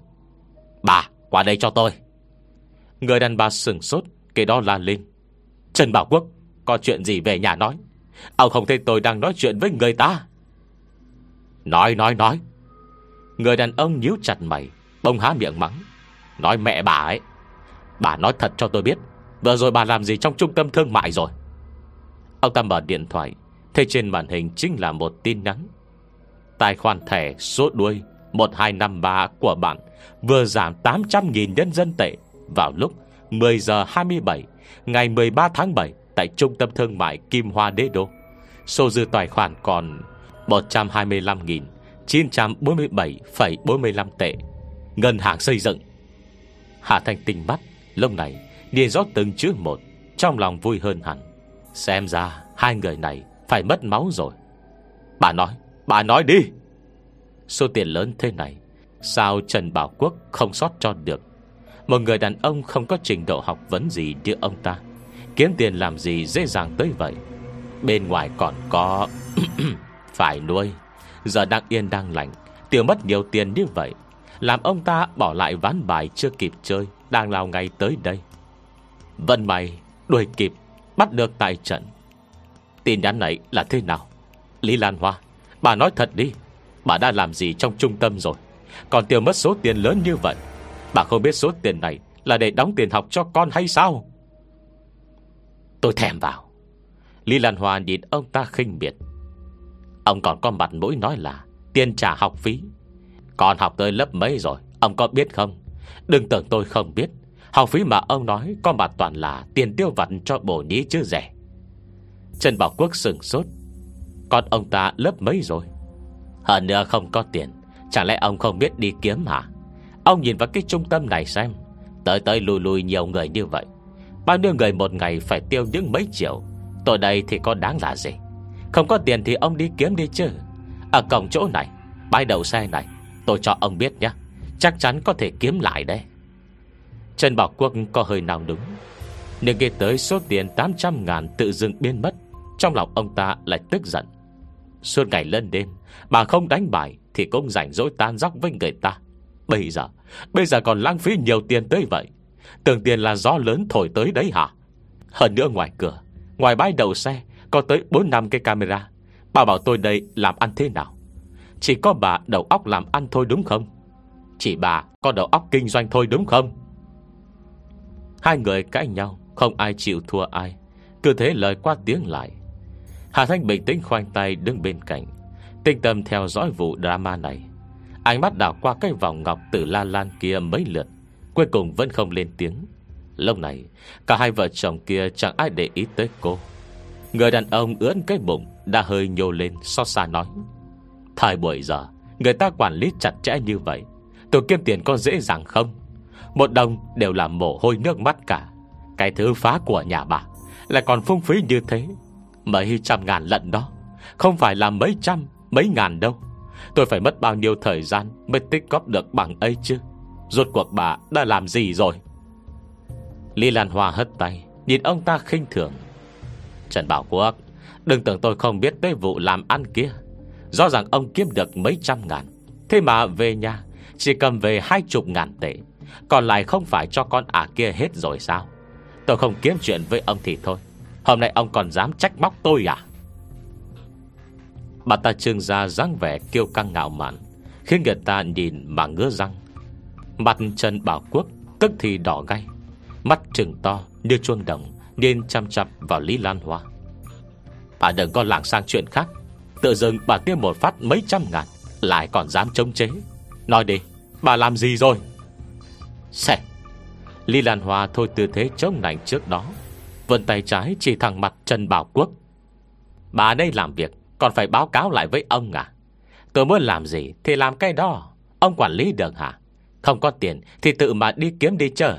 Speaker 1: Bà, qua đây cho tôi. Người đàn bà sừng sốt Kể đó la lên. Trần Bảo Quốc, Có chuyện gì về nhà nói? Ông không thấy tôi đang nói chuyện với người ta. Nói nói nói. Người đàn ông nhíu chặt mày, Bông há miệng mắng. Nói mẹ bà ấy. Bà nói thật cho tôi biết, Vừa rồi bà làm gì trong trung tâm thương mại rồi? Ông ta mở điện thoại, Thấy trên màn hình chính là một tin nhắn. Tài khoản thẻ số đuôi 1253 của bạn Vừa giảm 800.000 nhân dân tệ Vào lúc 10 giờ 27 Ngày 13 tháng 7 Tại trung tâm thương mại Kim Hoa Đế Đô. Số dư tài khoản còn 125.947,45 tệ. Ngân hàng xây dựng. Hạ Thanh tinh mắt Lúc này Điền rót từng chữ một Trong lòng vui hơn hẳn. Xem ra hai người này Phải mất máu rồi. Bà nói Bà nói đi. Số tiền lớn thế này Sao Trần Bảo Quốc không sót cho được? Một người đàn ông không có trình độ học vấn gì như ông ta. Kiếm tiền làm gì dễ dàng tới vậy? Bên ngoài còn có Phải nuôi. Giờ đang yên đang lành, Tiêu mất nhiều tiền như vậy. Làm ông ta bỏ lại ván bài chưa kịp chơi, Đang lao ngay tới đây. Vân mày đuổi kịp, Bắt được tại trận. Tin nhắn này là thế nào? Lý Lan Hoa, Bà nói thật đi. Bà đã làm gì trong trung tâm rồi? Còn tiêu mất số tiền lớn như vậy, Bà không biết số tiền này Là để đóng tiền học cho con hay sao? Tôi thèm vào. Lý Lan Hoa nhìn ông ta khinh biệt Ông còn có mặt mũi nói là Tiền trả học phí. Còn học tới lớp mấy rồi, Ông có biết không? Đừng tưởng tôi không biết. Học phí mà ông nói Có mặt toàn là tiền tiêu vặt cho bổ nhí chứ rẻ. Trần Bảo Quốc sừng sốt. Còn ông ta lớp mấy rồi? Hơn nữa không có tiền, Chẳng lẽ ông không biết đi kiếm hả? Ông nhìn vào cái trung tâm này xem. Tới tới lùi lùi nhiều người như vậy Bao nhiêu người một ngày phải tiêu những mấy triệu. Tôi đây thì có đáng là gì? Không có tiền thì ông đi kiếm đi chứ. Ở cổng chỗ này, Bãi đầu xe này, Tôi cho ông biết nhé. Chắc chắn có thể kiếm lại đấy. Trần Bảo Quốc có hơi nào đúng. Nhưng nghe tới số tiền 800 ngàn tự dưng biến mất, Trong lòng ông ta lại tức giận. Suốt ngày lên đêm, Bà không đánh bài Thì cũng rảnh rỗi tan dóc với người ta. Bây giờ Bây giờ còn lãng phí nhiều tiền tới vậy. Tưởng tiền là gió lớn thổi tới đấy hả? Hơn nữa ngoài cửa, Ngoài bãi đầu xe, Có tới 4 năm cái camera. Bà bảo tôi đây làm ăn thế nào? Chỉ có bà đầu óc làm ăn thôi đúng không? Chỉ bà có đầu óc kinh doanh thôi đúng không? Hai người cãi nhau, Không ai chịu thua ai. Cứ thế lời qua tiếng lại. Hà Thanh bình tĩnh khoanh tay đứng bên cạnh Tinh tâm theo dõi vụ drama này. Ánh mắt đảo qua cái vòng ngọc từ la lan kia mấy lượt. Cuối cùng vẫn không lên tiếng. Lúc này, Cả hai vợ chồng kia chẳng ai để ý tới cô. Người đàn ông ướn cái bụng Đã hơi nhô lên so xa nói. Thời buổi giờ, Người ta quản lý chặt chẽ như vậy, Tôi kiếm tiền có dễ dàng không? Một đồng đều là mồ hôi nước mắt cả. Cái thứ phá của nhà bà Lại còn phung phí như thế. Mấy trăm ngàn lận đó, Không phải là mấy trăm, Mấy ngàn đâu. Tôi phải mất bao nhiêu thời gian Mới tích góp được bằng ấy chứ? Rốt cuộc bà đã làm gì rồi? Lý Lan Hoa hất tay, Nhìn ông ta khinh thường. Trần Bảo Quốc, Đừng tưởng tôi không biết tới vụ làm ăn kia. Rõ ràng ông kiếm được mấy trăm ngàn. Thế mà về nhà, Chỉ cầm về hai chục ngàn tệ. Còn lại không phải cho con ả kia hết rồi sao? Tôi không kiếm chuyện với ông thì thôi. Hôm nay ông còn dám trách móc tôi à? Bà ta trương ra dáng vẻ kiêu căng ngạo mạn, Khiến người ta nhìn mà ngứa răng. Mặt Trần Bảo Quốc Tức thì đỏ gay Mắt trừng to như chuông đồng, Nên chăm chăm vào Lý Lan Hoa. Bà đừng có lảng sang chuyện khác. Tự dưng bà kia một phát mấy trăm ngàn, Lại còn dám chống chế. Nói đi, bà làm gì rồi? Sẽ Lý Lan Hoa thôi tư thế chống nảnh trước đó Vân tay trái chỉ thẳng mặt Trần Bảo Quốc. Bà đây làm việc, Còn phải báo cáo lại với ông à? Tôi muốn làm gì thì làm cái đó. Ông quản lý được hả? Không có tiền thì tự mà đi kiếm đi chờ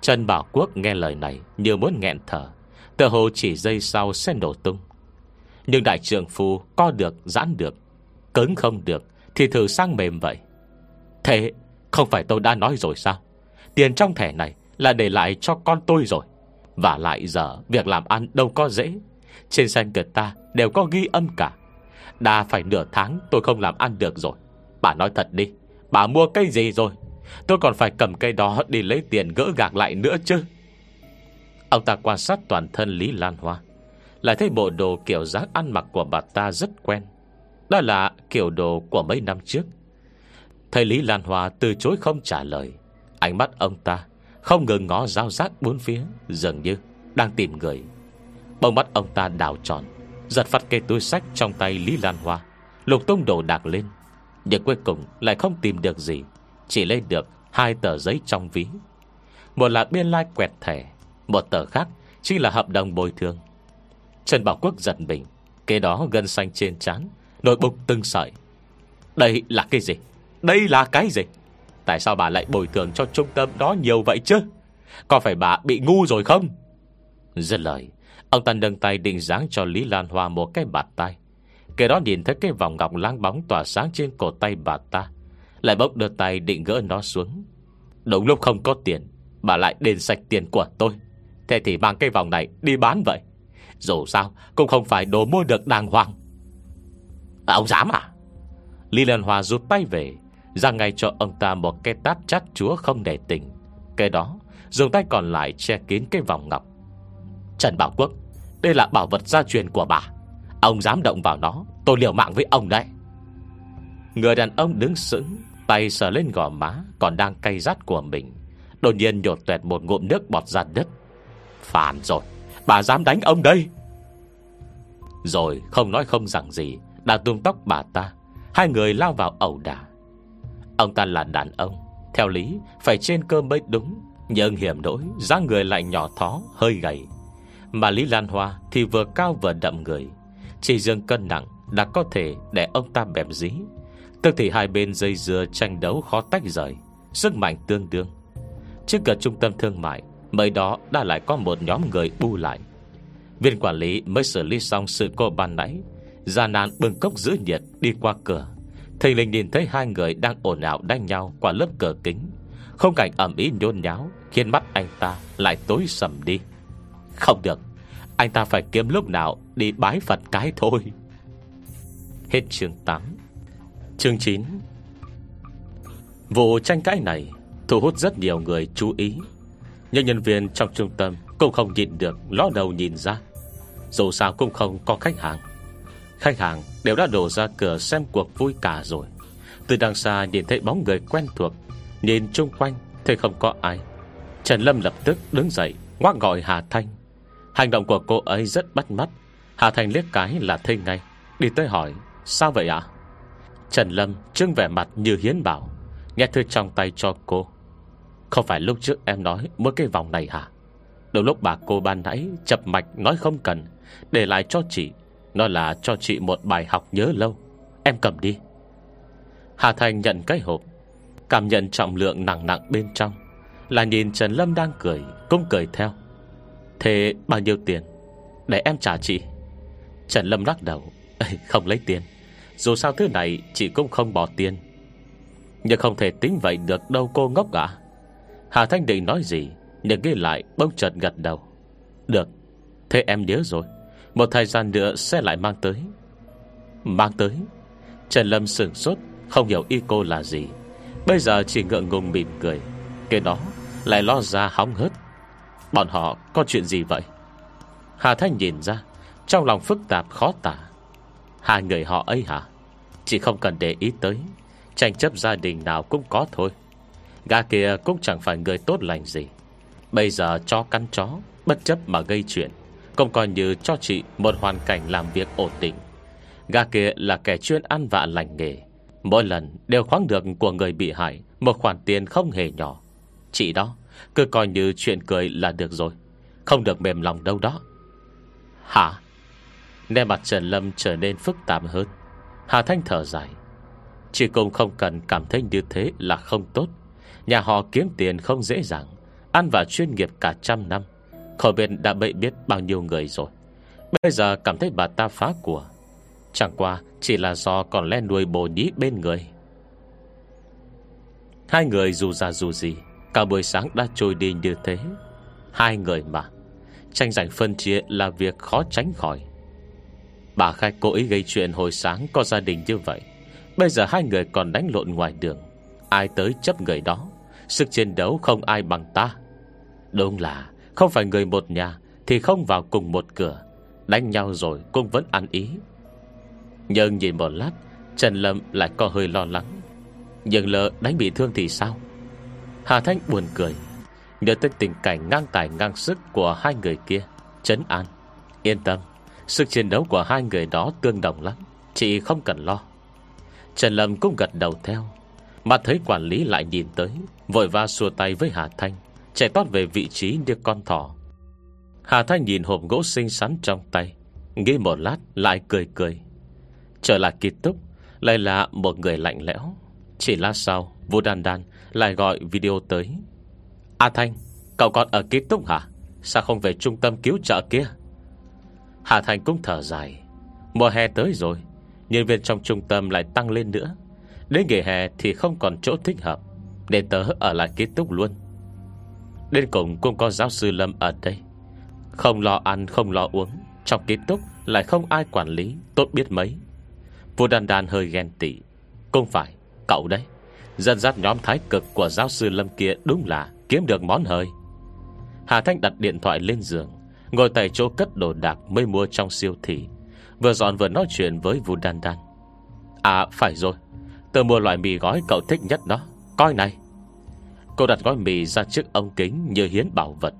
Speaker 1: Trần Bảo Quốc nghe lời này Như muốn nghẹn thở. Tờ hồ chỉ dây sau sẽ nổ tung. Nhưng đại trưởng phu co được, giãn được, Cứng không được Thì thử sang mềm vậy. Thế không phải tôi đã nói rồi sao? Tiền trong thẻ này Là để lại cho con tôi rồi. Và lại giờ việc làm ăn đâu có dễ. Trên xe người ta đều có ghi âm cả. Đã phải nửa tháng tôi không làm ăn được rồi. Bà nói thật đi. Bà mua cây gì rồi? Tôi còn phải cầm cây đó đi lấy tiền gỡ gạc lại nữa chứ. Ông ta quan sát toàn thân Lý Lan Hoa. Lại thấy bộ đồ kiểu dáng ăn mặc của bà ta rất quen. Đó là kiểu đồ của mấy năm trước. Thầy Lý Lan Hoa từ chối không trả lời, Ánh mắt ông ta Không ngừng ngó giao giác bốn phía, Dường như đang tìm người. Bông mắt ông ta đảo tròn, Giật phát cây túi sách trong tay Lý Lan Hoa, Lục tung đồ đạc lên. Nhưng cuối cùng lại không tìm được gì, Chỉ lấy được hai tờ giấy trong ví. Một là biên lai like quẹt thẻ, Một tờ khác Chính là hợp đồng bồi thường. Trần Bảo Quốc giật mình, Kế đó gân xanh trên trán, Nổi bụng từng sợi. Đây là cái gì? Đây là cái gì? Tại sao bà lại bồi thường cho trung tâm đó nhiều vậy chứ? Có phải bà bị ngu rồi không? Dứt lời, Ông ta nâng tay định dáng cho Lý Lan Hoa một cái bạt tay kẻ đó nhìn thấy cái vòng ngọc láng bóng tỏa sáng trên cổ tay bà ta Lại bốc đưa tay định gỡ nó xuống. Đúng lúc không có tiền Bà lại đền sạch tiền của tôi. Thế thì mang cái vòng này đi bán vậy. Dù sao cũng không phải đồ mua được đàng hoàng. À, Ông dám à? Lý Lan Hòa rút tay về Ra ngay cho ông ta một cái tát chát chúa không để tình. Cái đó Dùng tay còn lại che kín cái vòng ngọc. Trần Bảo Quốc Đây là bảo vật gia truyền của bà. Ông dám động vào nó Tôi liều mạng với ông đấy. Người đàn ông đứng sững, Tay sờ lên gò má Còn đang cay rát của mình. Đột nhiên nhột tuẹt một ngụm nước bọt ra đất. Phản rồi, Bà dám đánh ông đây. Rồi không nói không rằng gì, Đã tung tóc bà ta. Hai người lao vào ẩu đả. Ông ta là đàn ông, Theo lý phải trên cơm mới đúng, Nhưng hiểm nỗi dáng người lại nhỏ thó, Hơi gầy. Mà Lý Lan Hoa thì vừa cao vừa đậm người, Chỉ dương cân nặng đã có thể để ông ta bẹp dí. Tức thì hai bên dây dưa tranh đấu khó tách rời, Sức mạnh tương đương. Trước cửa trung tâm thương mại, Mới đó đã lại có một nhóm người bu lại. Viên quản lý mới xử lý xong sự cô ban nãy, Già nan bưng cốc giữ nhiệt đi qua cửa. Thầy linh nhìn thấy hai người đang ồn ào đánh nhau qua lớp cửa kính. Không cảnh ẩm ý nhôn nháo, Khiến mắt anh ta lại tối sầm đi. Không được, Anh ta phải kiếm lúc nào đi bái Phật cái thôi. Hết chương 8 Chương 9 Vụ tranh cãi này Thu hút rất nhiều người chú ý. Nhưng nhân viên trong trung tâm Cũng không nhịn được ló đầu nhìn ra. Dù sao cũng không có khách hàng. Khách hàng đều đã đổ ra cửa xem cuộc vui cả rồi. Từ đằng xa nhìn thấy bóng người quen thuộc, Nhìn chung quanh Thấy không có ai. Trần Lâm lập tức đứng dậy, Ngoác gọi Hà Thanh. Hành động của cô ấy rất bắt mắt. Hà Thanh liếc cái là thấy ngay, Đi tới hỏi Sao vậy ạ? Trần Lâm trưng vẻ mặt như hiến bảo, Nghe thư trong tay cho cô. Không phải lúc trước em nói Mỗi cái vòng này hả? Đầu lúc bà cô ban nãy chập mạch nói không cần, Để lại cho chị Nó là cho chị một bài học nhớ lâu. Em cầm đi. Hà Thành nhận cái hộp, Cảm nhận trọng lượng nặng nặng bên trong Là nhìn Trần Lâm đang cười, Cũng cười theo. Thế bao nhiêu tiền? Để em trả chị. Trần Lâm lắc đầu Không lấy tiền. Dù sao thứ này chị cũng không bỏ tiền. Nhưng không thể tính vậy được đâu cô ngốc ạ. Hà Thanh định nói gì, Nhưng ghi lại bông chợt gật đầu. Được, Thế em nhớ rồi. Một thời gian nữa sẽ lại mang tới. Mang tới? Trần Lâm sửng sốt, Không hiểu ý cô là gì. Bây giờ chỉ ngượng ngùng mỉm cười. Cái đó, lại lo ra hóng hớt. Bọn họ có chuyện gì vậy? Hà Thanh nhìn ra, Trong lòng phức tạp khó tả. Hai người họ ấy hả? Chị không cần để ý tới. Tranh chấp gia đình nào cũng có thôi. Gà kia cũng chẳng phải người tốt lành gì. Bây giờ cho căn chó, Bất chấp mà gây chuyện. Cũng coi như cho chị một hoàn cảnh làm việc ổn định. Gà kia là kẻ chuyên ăn vạ lành nghề. Mỗi lần đều khoáng được của người bị hại, Một khoản tiền không hề nhỏ. Chị đó, cứ coi như chuyện cười là được rồi. Không được mềm lòng đâu đó. Hả? Nè mặt Trần Lâm trở nên phức tạp hơn. Hà Thanh thở dài. Chị cũng không cần cảm thấy như thế là không tốt. Nhà họ kiếm tiền không dễ dàng, Ăn và chuyên nghiệp cả trăm năm. Khỏi biệt đã bậy biết bao nhiêu người rồi. Bây giờ cảm thấy bà ta phá của. Chẳng qua chỉ là do còn len nuôi bồ nhí bên người. Hai người dù ra dù gì, Cả buổi sáng đã trôi đi như thế. Hai người mà. Tranh giành phân chia là việc khó tránh khỏi. Bà khách cố ý gây chuyện hồi sáng Có gia đình như vậy. Bây giờ hai người còn đánh lộn ngoài đường. Ai tới chấp người đó? Sức chiến đấu không ai bằng ta. Đúng là, Không phải người một nhà, Thì không vào cùng một cửa. Đánh nhau rồi cũng vẫn ăn ý. Nhưng nhìn một lát, Trần Lâm lại có hơi lo lắng. Nhưng lỡ đánh bị thương thì sao? Hà Thanh buồn cười. Nhớ tới tình cảnh ngang tài ngang sức Của hai người kia. Trấn an, Yên tâm. Sức chiến đấu của hai người đó tương đồng lắm, Chị không cần lo. Trần Lâm cũng gật đầu theo. Mà thấy quản lý lại nhìn tới, Vội va xua tay với Hà Thanh, Chạy tót về vị trí như con thỏ. Hà Thanh nhìn hộp gỗ xinh xắn trong tay, Nghĩ một lát lại cười cười. Trở lại ký túc, Lại là một người lạnh lẽo. Chỉ lát sau, Vũ Đan Đan lại gọi video tới. A Thanh, Cậu còn ở ký túc hả? Sao không về trung tâm cứu trợ kia? Hà Thanh cũng thở dài. Mùa hè tới rồi, Nhân viên trong trung tâm lại tăng lên nữa. Đến nghỉ hè thì không còn chỗ thích hợp Để tớ ở lại ký túc luôn. Đến cùng cũng có giáo sư Lâm ở đây. Không lo ăn, không lo uống, Trong ký túc lại không ai quản lý, Tốt biết mấy. Vua đàn đàn hơi ghen tị. Cũng phải, cậu đấy. Dân dắt nhóm thái cực của giáo sư Lâm kia Đúng là kiếm được món hơi. Hà Thanh đặt điện thoại lên giường. Ngồi tại chỗ cất đồ đạc mới mua trong siêu thị. Vừa dọn vừa nói chuyện với Vu Đan Đan. À phải rồi. Tớ mua loại mì gói cậu thích nhất đó. Coi này. Cô đặt gói mì ra trước ông kính như hiến bảo vật.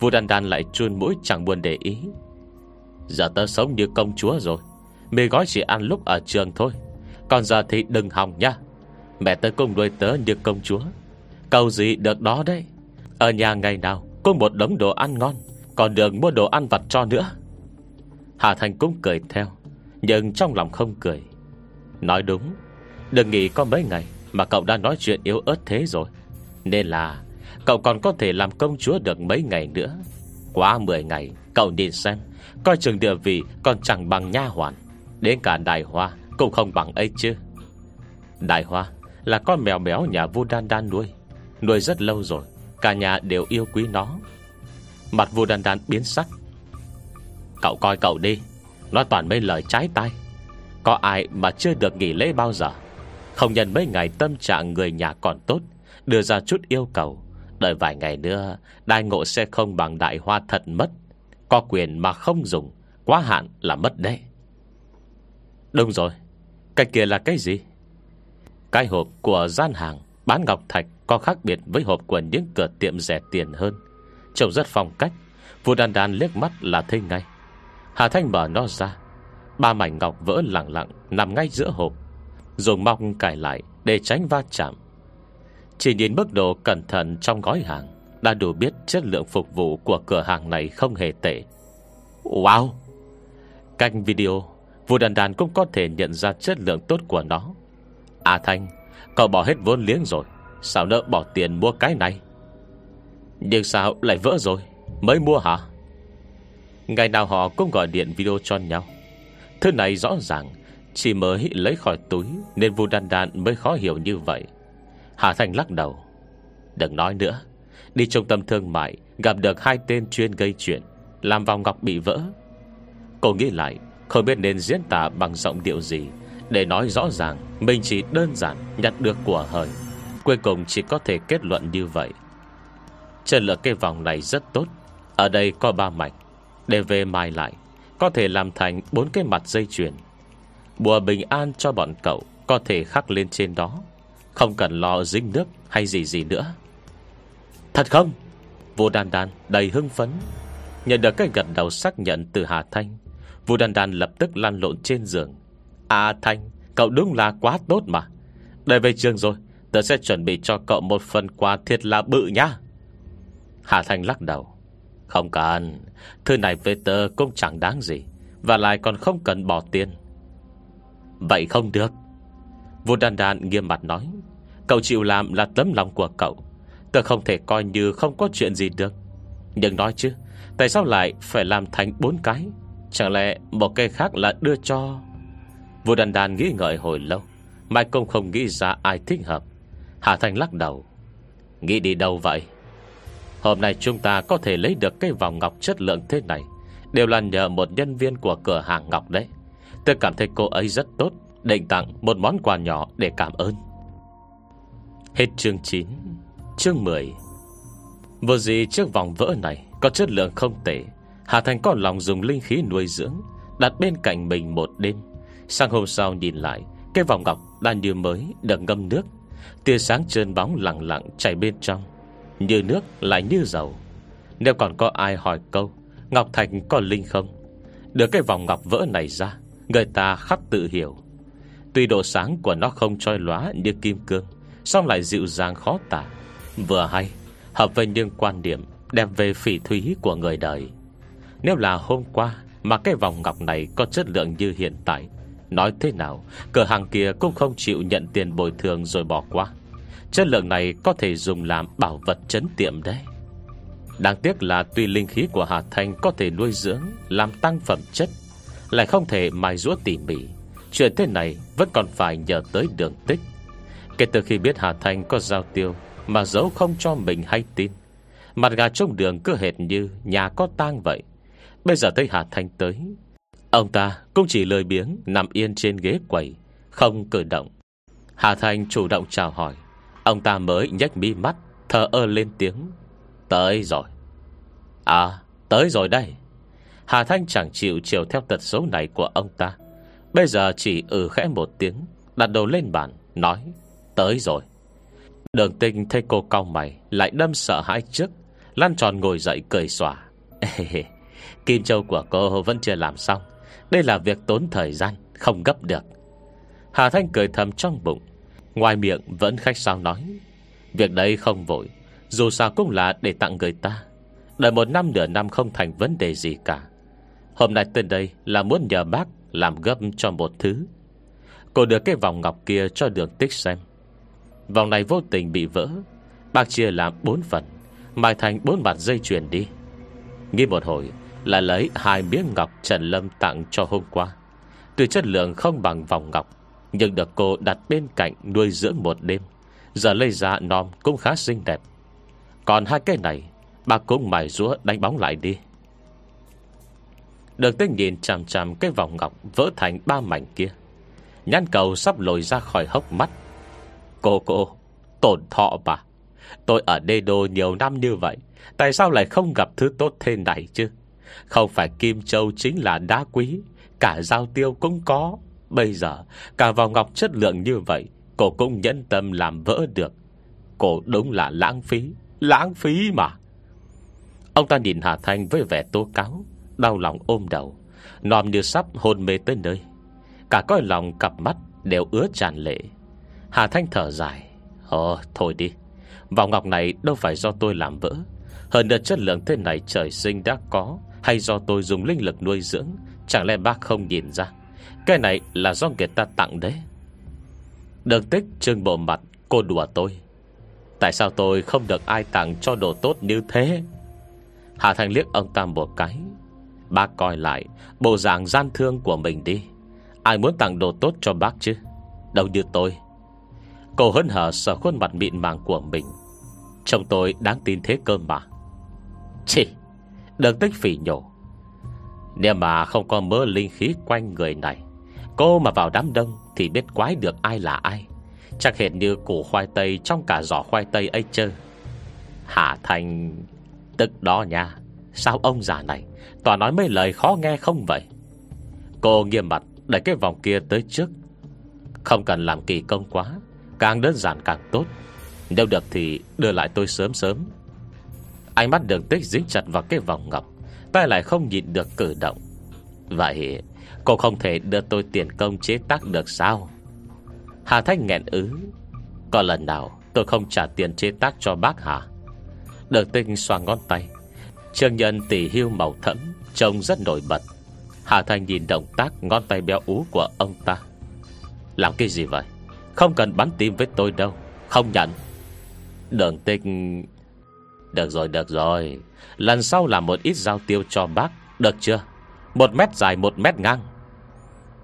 Speaker 1: Vu Đan Đan lại chuôn mũi chẳng buồn để ý. Giờ tớ sống như công chúa rồi. Mì gói chỉ ăn lúc ở trường thôi. Còn giờ thì đừng hòng nha. Mẹ tớ cũng nuôi tớ như công chúa. Cầu gì được đó đấy. Ở nhà ngày nào có một đống đồ ăn ngon. Còn được mua đồ ăn vặt cho nữa. Hà Thành cũng cười theo, Nhưng trong lòng không cười. Nói đúng, Đừng nghĩ có mấy ngày Mà cậu đã nói chuyện yếu ớt thế rồi. Nên là, Cậu còn có thể làm công chúa được mấy ngày nữa. Quá 10 ngày, Cậu nhìn xem, Coi chừng địa vị còn chẳng bằng nha hoàn. Đến cả đại hoa Cũng không bằng ấy chứ. Đại hoa là con mèo béo nhà vua đan đan nuôi. Nuôi rất lâu rồi, Cả nhà đều yêu quý nó. Mặt vua đan đan biến sắc. Cậu coi cậu đi, Nó toàn mấy lời trái tay Có ai mà chưa được nghỉ lễ bao giờ? Không nhận mấy ngày tâm trạng người nhà còn tốt, Đưa ra chút yêu cầu. Đợi vài ngày nữa Đại ngộ sẽ không bằng đại hoa thật mất. Có quyền mà không dùng, Quá hạn là mất đấy. Đúng rồi, Cái kia là cái gì? Cái hộp của gian hàng Bán ngọc thạch có khác biệt với hộp của những cửa tiệm rẻ tiền hơn. Trông rất phong cách. Vua đàn đàn liếc mắt là thấy ngay. Hà Thanh mở nó ra. Ba mảnh ngọc vỡ lặng lặng, Nằm ngay giữa hộp. Dùng mong cài lại để tránh va chạm. Chỉ nhìn mức độ cẩn thận trong gói hàng, Đã đủ biết chất lượng phục vụ Của cửa hàng này không hề tệ. Wow! Canh video, Vua đàn đàn cũng có thể nhận ra chất lượng tốt của nó. À Thanh, Cậu bỏ hết vốn liếng rồi, Sao nỡ bỏ tiền mua cái này? Nhưng sao lại vỡ rồi? Mới mua hả? Ngày nào họ cũng gọi điện video cho nhau. Thứ này rõ ràng, Chỉ mới lấy khỏi túi Nên Vu Đan Đan mới khó hiểu như vậy. Hà Thành lắc đầu. Đừng nói nữa, Đi trung tâm thương mại, Gặp được hai tên chuyên gây chuyện, Làm vòng ngọc bị vỡ. Cô nghĩ lại, Không biết nên diễn tả bằng giọng điệu gì, Để nói rõ ràng Mình chỉ đơn giản nhặt được của hời. Cuối cùng chỉ có thể kết luận như vậy. Chân lượng cái vòng này rất tốt. Ở đây có ba mạch. Để về mai lại, Có thể làm thành bốn cái mặt dây chuyền. Bùa bình an cho bọn cậu, Có thể khắc lên trên đó. Không cần lo dính nước hay gì gì nữa. Thật không? Vô đan đan đầy hưng phấn. Nhận được cái gật đầu xác nhận từ Hà Thanh, Vô đan đan lập tức lăn lộn trên giường. À Thanh, Cậu đúng là quá tốt mà. Đây về trường rồi, Tớ sẽ chuẩn bị cho cậu một phần quà thiệt là bự nhá. Hà Thanh lắc đầu. Không cần, Thư này với tớ cũng chẳng đáng gì, Và lại còn không cần bỏ tiền. Vậy không được. Vô đàn đàn nghiêm mặt nói, Cậu chịu làm là tấm lòng của cậu. Tớ không thể coi như không có chuyện gì được. Nhưng nói chứ, Tại sao lại phải làm thành bốn cái? Chẳng lẽ một cái khác là đưa cho? Vô đàn đàn nghĩ ngợi hồi lâu, Mai công không nghĩ ra ai thích hợp. Hà Thành lắc đầu. Nghĩ đi đâu vậy? Hôm nay chúng ta có thể lấy được Cái vòng ngọc chất lượng thế này. Đều là nhờ một nhân viên của cửa hàng ngọc đấy. Tôi cảm thấy cô ấy rất tốt, Định tặng một món quà nhỏ để cảm ơn. Hết chương 9 Chương 10 Vô gì chiếc vòng vỡ này Có chất lượng không tệ. Hà Thành có lòng dùng linh khí nuôi dưỡng, Đặt bên cạnh mình một đêm. Sang hôm sau nhìn lại, Cái vòng ngọc đang như mới, được ngâm nước. Tia sáng trơn bóng lặng lặng chảy bên trong. Như nước lại như dầu. Nếu còn có ai hỏi câu, Ngọc Thạch có linh không? Đưa cái vòng ngọc vỡ này ra, Người ta khắc tự hiểu. Tuy độ sáng của nó không trôi lóa như kim cương, song lại dịu dàng khó tả. Vừa hay, Hợp với những quan điểm Đem về phỉ thúy của người đời. Nếu là hôm qua Mà cái vòng ngọc này có chất lượng như hiện tại, Nói thế nào, Cửa hàng kia cũng không chịu nhận tiền bồi thường Rồi bỏ qua. Chất lượng này có thể dùng làm bảo vật chấn tiệm đấy. Đáng tiếc là tuy linh khí của Hà Thanh Có thể nuôi dưỡng, Làm tăng phẩm chất, Lại không thể mài rũa tỉ mỉ. Chuyện thế này vẫn còn phải nhờ tới đường tích. Kể từ khi biết Hà Thanh có giao tiêu Mà giấu không cho mình hay tin, Mặt gà trong đường cứ hệt như Nhà có tang vậy. Bây giờ thấy Hà Thanh tới, Ông ta cũng chỉ lười biếng Nằm yên trên ghế quầy, Không cử động. Hà Thanh chủ động chào hỏi. Ông ta mới nhếch mi mắt Thở ơ lên tiếng. Tới rồi. À tới rồi đây. Hà Thanh chẳng chịu chiều theo tật số này của ông ta. Bây giờ chỉ ừ khẽ một tiếng, Đặt đầu lên bàn, Nói, Tới rồi. Đường tinh thấy cô cau mày, Lại đâm sợ hãi trước. Lan tròn ngồi dậy cười xòa. Kim châu của cô vẫn chưa làm xong. Đây là việc tốn thời gian, Không gấp được. Hà Thanh cười thầm trong bụng. Ngoài miệng vẫn khách sao nói, Việc đấy không vội, Dù sao cũng là để tặng người ta. Đợi một năm nửa năm không thành vấn đề gì cả. Hôm nay tên đây là muốn nhờ bác Làm gấp cho một thứ. Cô đưa cái vòng ngọc kia cho đường tích xem. Vòng này vô tình bị vỡ. Bác chia làm bốn phần Mài thành bốn mặt dây chuyền đi. Nghĩ một hồi Là lấy hai miếng ngọc Trần Lâm tặng cho hôm qua. Từ chất lượng không bằng vòng ngọc. Nhưng được cô đặt bên cạnh Nuôi dưỡng một đêm, Giờ lây ra non cũng khá xinh đẹp. Còn hai cái này, Bà cũng mài rúa đánh bóng lại đi. Đường tích nhìn chằm chằm Cái vòng ngọc vỡ thành ba mảnh kia Nhăn cầu sắp lồi ra khỏi hốc mắt. Cô cô, Tổn thọ bà, Tôi ở đê đô nhiều năm như vậy, Tại sao lại không gặp thứ tốt thế này chứ? Không phải Kim Châu chính là đá quý, Cả giao tiêu cũng có. Bây giờ, cả vào ngọc chất lượng như vậy, Cô cũng nhẫn tâm làm vỡ được. Cô đúng là lãng phí Lãng phí mà. Ông ta nhìn Hà Thanh với vẻ tố cáo, Đau lòng ôm đầu, Nòm như sắp hôn mê tới nơi. Cả coi lòng cặp mắt đều ứa tràn lệ. Hà Thanh thở dài Ồ thôi đi. Vòng ngọc này đâu phải do tôi làm vỡ. Hơn nữa chất lượng thế này trời sinh đã có, Hay do tôi dùng linh lực nuôi dưỡng, Chẳng lẽ bác không nhìn ra? Cái này là do người ta tặng đấy. Đường tích trưng bộ mặt, Cô đùa tôi. Tại sao tôi không được ai tặng cho đồ tốt như thế? Hà Thanh liếc ông ta một cái. Bác coi lại, Bộ dạng gian thương của mình đi. Ai muốn tặng đồ tốt cho bác chứ? Đâu như tôi. Cô hân hở sở khuôn mặt mịn màng của mình. Chồng tôi đáng tin thế cơ mà. Chị Đừng tích phỉ nhổ. Nếu mà không có mơ linh khí quanh người này Cô mà vào đám đông Thì biết quái được ai là ai. Chắc hẹn như củ khoai tây Trong cả giỏ khoai tây ấy chơ. Hạ Thành, Tức đó nha. Sao ông già này Toàn nói mấy lời khó nghe không vậy? Cô nghiêm mặt Đẩy cái vòng kia tới trước. Không cần làm kỳ công quá, Càng đơn giản càng tốt. Nếu được thì đưa lại tôi sớm sớm. Ánh mắt đường tích dính chặt vào cái vòng ngọc, Tay lại không nhịn được cử động. Vậy Cô không thể đưa tôi tiền công chế tác được sao? Hà Thanh nghẹn ứ. Có lần nào tôi không trả tiền chế tác cho bác hả? Được tinh xoa ngón tay. Trương nhân tỷ hưu màu thẫm, Trông rất nổi bật. Hà Thanh nhìn động tác ngón tay béo ú của ông ta. Làm cái gì vậy? Không cần bắn tim với tôi đâu. Không nhận. Đường tinh Được rồi được rồi. Lần sau làm một ít giao tiêu cho bác. Được chưa? Một mét dài, một mét ngang.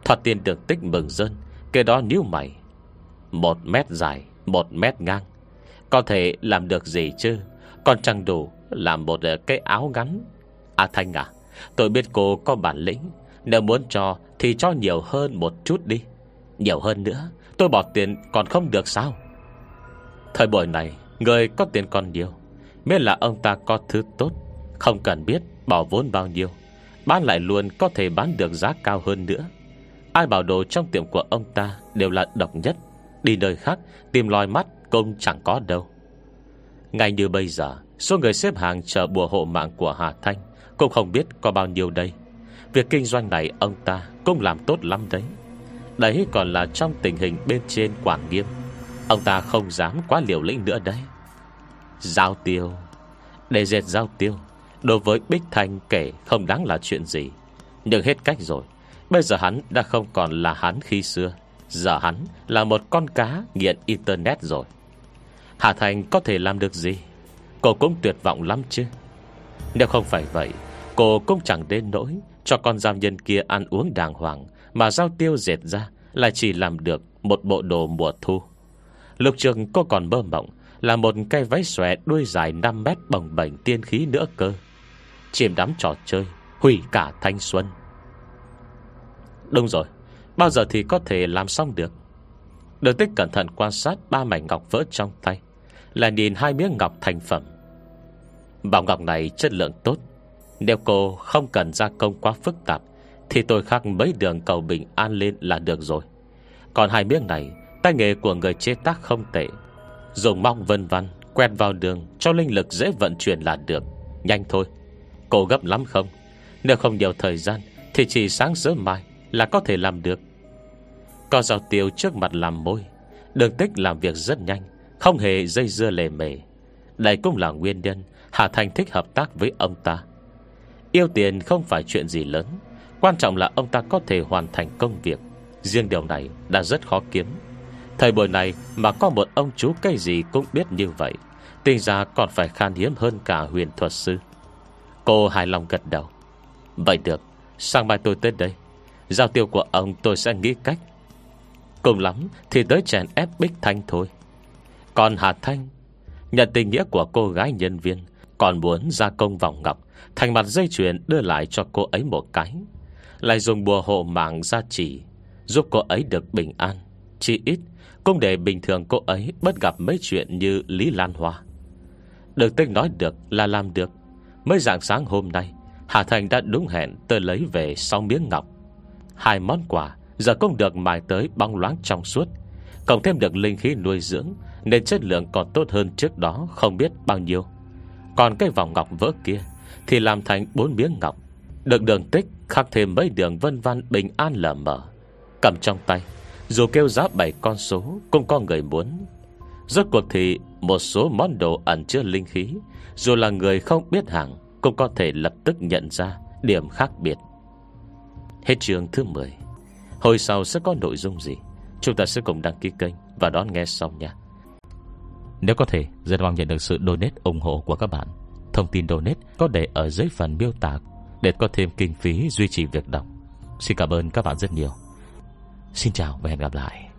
Speaker 1: Thoạt tiền được tích mừng dân. Cái đó níu mày. Một mét dài, Một mét ngang. Có thể làm được gì chứ? Còn chẳng đủ Làm một ờ, cái áo ngắn. À Thanh à Tôi biết cô có bản lĩnh. Nếu muốn cho thì cho nhiều hơn một chút đi. Nhiều hơn nữa, Tôi bỏ tiền còn không được sao? Thời buổi này, Người có tiền còn nhiều. Miễn là ông ta có thứ tốt. Không cần biết bỏ vốn bao nhiêu. Bán lại luôn có thể bán được giá cao hơn nữa. Ai bảo đồ trong tiệm của ông ta Đều là độc nhất. Đi nơi khác, tìm lòi mắt, cũng chẳng có đâu. Ngay như bây giờ, Số người xếp hàng chờ bùa hộ mạng của Hà Thanh Cũng không biết có bao nhiêu đây. Việc kinh doanh này ông ta Cũng làm tốt lắm đấy. Đấy còn là trong tình hình bên trên quản nghiêm. Ông ta không dám quá liều lĩnh nữa đấy. Giao tiêu. Để dệt giao tiêu, Đối với Bích Thanh kể không đáng là chuyện gì. Nhưng hết cách rồi. Bây giờ hắn đã không còn là hắn khi xưa. Giờ hắn là một con cá nghiện Internet rồi. Hà Thành có thể làm được gì? Cô cũng tuyệt vọng lắm chứ. Nếu không phải vậy, Cô cũng chẳng đến nỗi Cho con giam nhân kia ăn uống đàng hoàng, Mà giao tiêu dệt ra là chỉ làm được một bộ đồ mùa thu. Lục trường cô còn mơ mộng, Là một cây váy xòe đuôi dài 5 mét bồng bềnh tiên khí nữa cơ. Chìm đắm trò chơi, Hủy cả thanh xuân. Đúng rồi, Bao giờ thì có thể làm xong được. Đường tích cẩn thận quan sát Ba mảnh ngọc vỡ trong tay, Là nhìn hai miếng ngọc thành phẩm. Bảo ngọc này chất lượng tốt, Nếu cô không cần gia công quá phức tạp, Thì tôi khắc mấy đường cầu bình an lên là được rồi. Còn hai miếng này, Tay nghề của người chế tác không tệ, Dùng mong vân văn Quẹt vào đường cho linh lực dễ vận chuyển là được. Nhanh thôi, Cô gấp lắm không? Nếu không nhiều thời gian, Thì chỉ sáng sớm mai là có thể làm được. Có rào tiêu trước mặt làm môi, Đường tích làm việc rất nhanh, Không hề dây dưa lề mề. Đây cũng là nguyên nhân Hà Thành thích hợp tác với ông ta. Yêu tiền không phải chuyện gì lớn, Quan trọng là ông ta có thể hoàn thành công việc. Riêng điều này đã rất khó kiếm. Thời buổi này mà có một ông chú cây gì cũng biết như vậy Tình ra còn phải khan hiếm hơn cả huyền thuật sư. Cô hài lòng gật đầu. Vậy được Sang mai tôi tới đây. Giao tiêu của ông tôi sẽ nghĩ cách. Cùng lắm thì tới chèn ép Bích Thanh thôi. Còn Hà Thanh, Nhận tình nghĩa của cô gái nhân viên, Còn muốn gia công vòng ngọc, Thành mặt dây chuyền đưa lại cho cô ấy một cái. Lại dùng bùa hộ mạng gia chỉ, Giúp cô ấy được bình an. Chỉ ít, Cũng để bình thường cô ấy bất gặp mấy chuyện như Lý Lan Hoa. Được tinh nói được là làm được. Mới dạng sáng hôm nay, Hà Thành đã đúng hẹn tôi lấy về 6 miếng ngọc. Hai món quà, Giờ cũng được mài tới bóng loáng trong suốt. Cộng thêm được linh khí nuôi dưỡng, Nên chất lượng còn tốt hơn trước đó Không biết bao nhiêu. Còn cái vòng ngọc vỡ kia Thì làm thành bốn miếng ngọc. Được đường tích, khắc thêm mấy đường vân văn bình an lờ mở Cầm trong tay, Dù kêu giá bảy con số, Cũng có người muốn. Rốt cuộc thì một số món đồ ẩn chứa linh khí, Dù là người không biết hàng, Cũng có thể lập tức nhận ra Điểm khác biệt. Hết trường thứ 10 Hồi sau sẽ có nội dung gì? Chúng ta sẽ cùng đăng ký kênh Và đón nghe xong nha. Nếu có thể Rất mong nhận được sự donate ủng hộ của các bạn. Thông tin donate có để ở dưới phần miêu tả Để có thêm kinh phí duy trì việc đọc. Xin cảm ơn các bạn rất nhiều. Xin chào và hẹn gặp lại.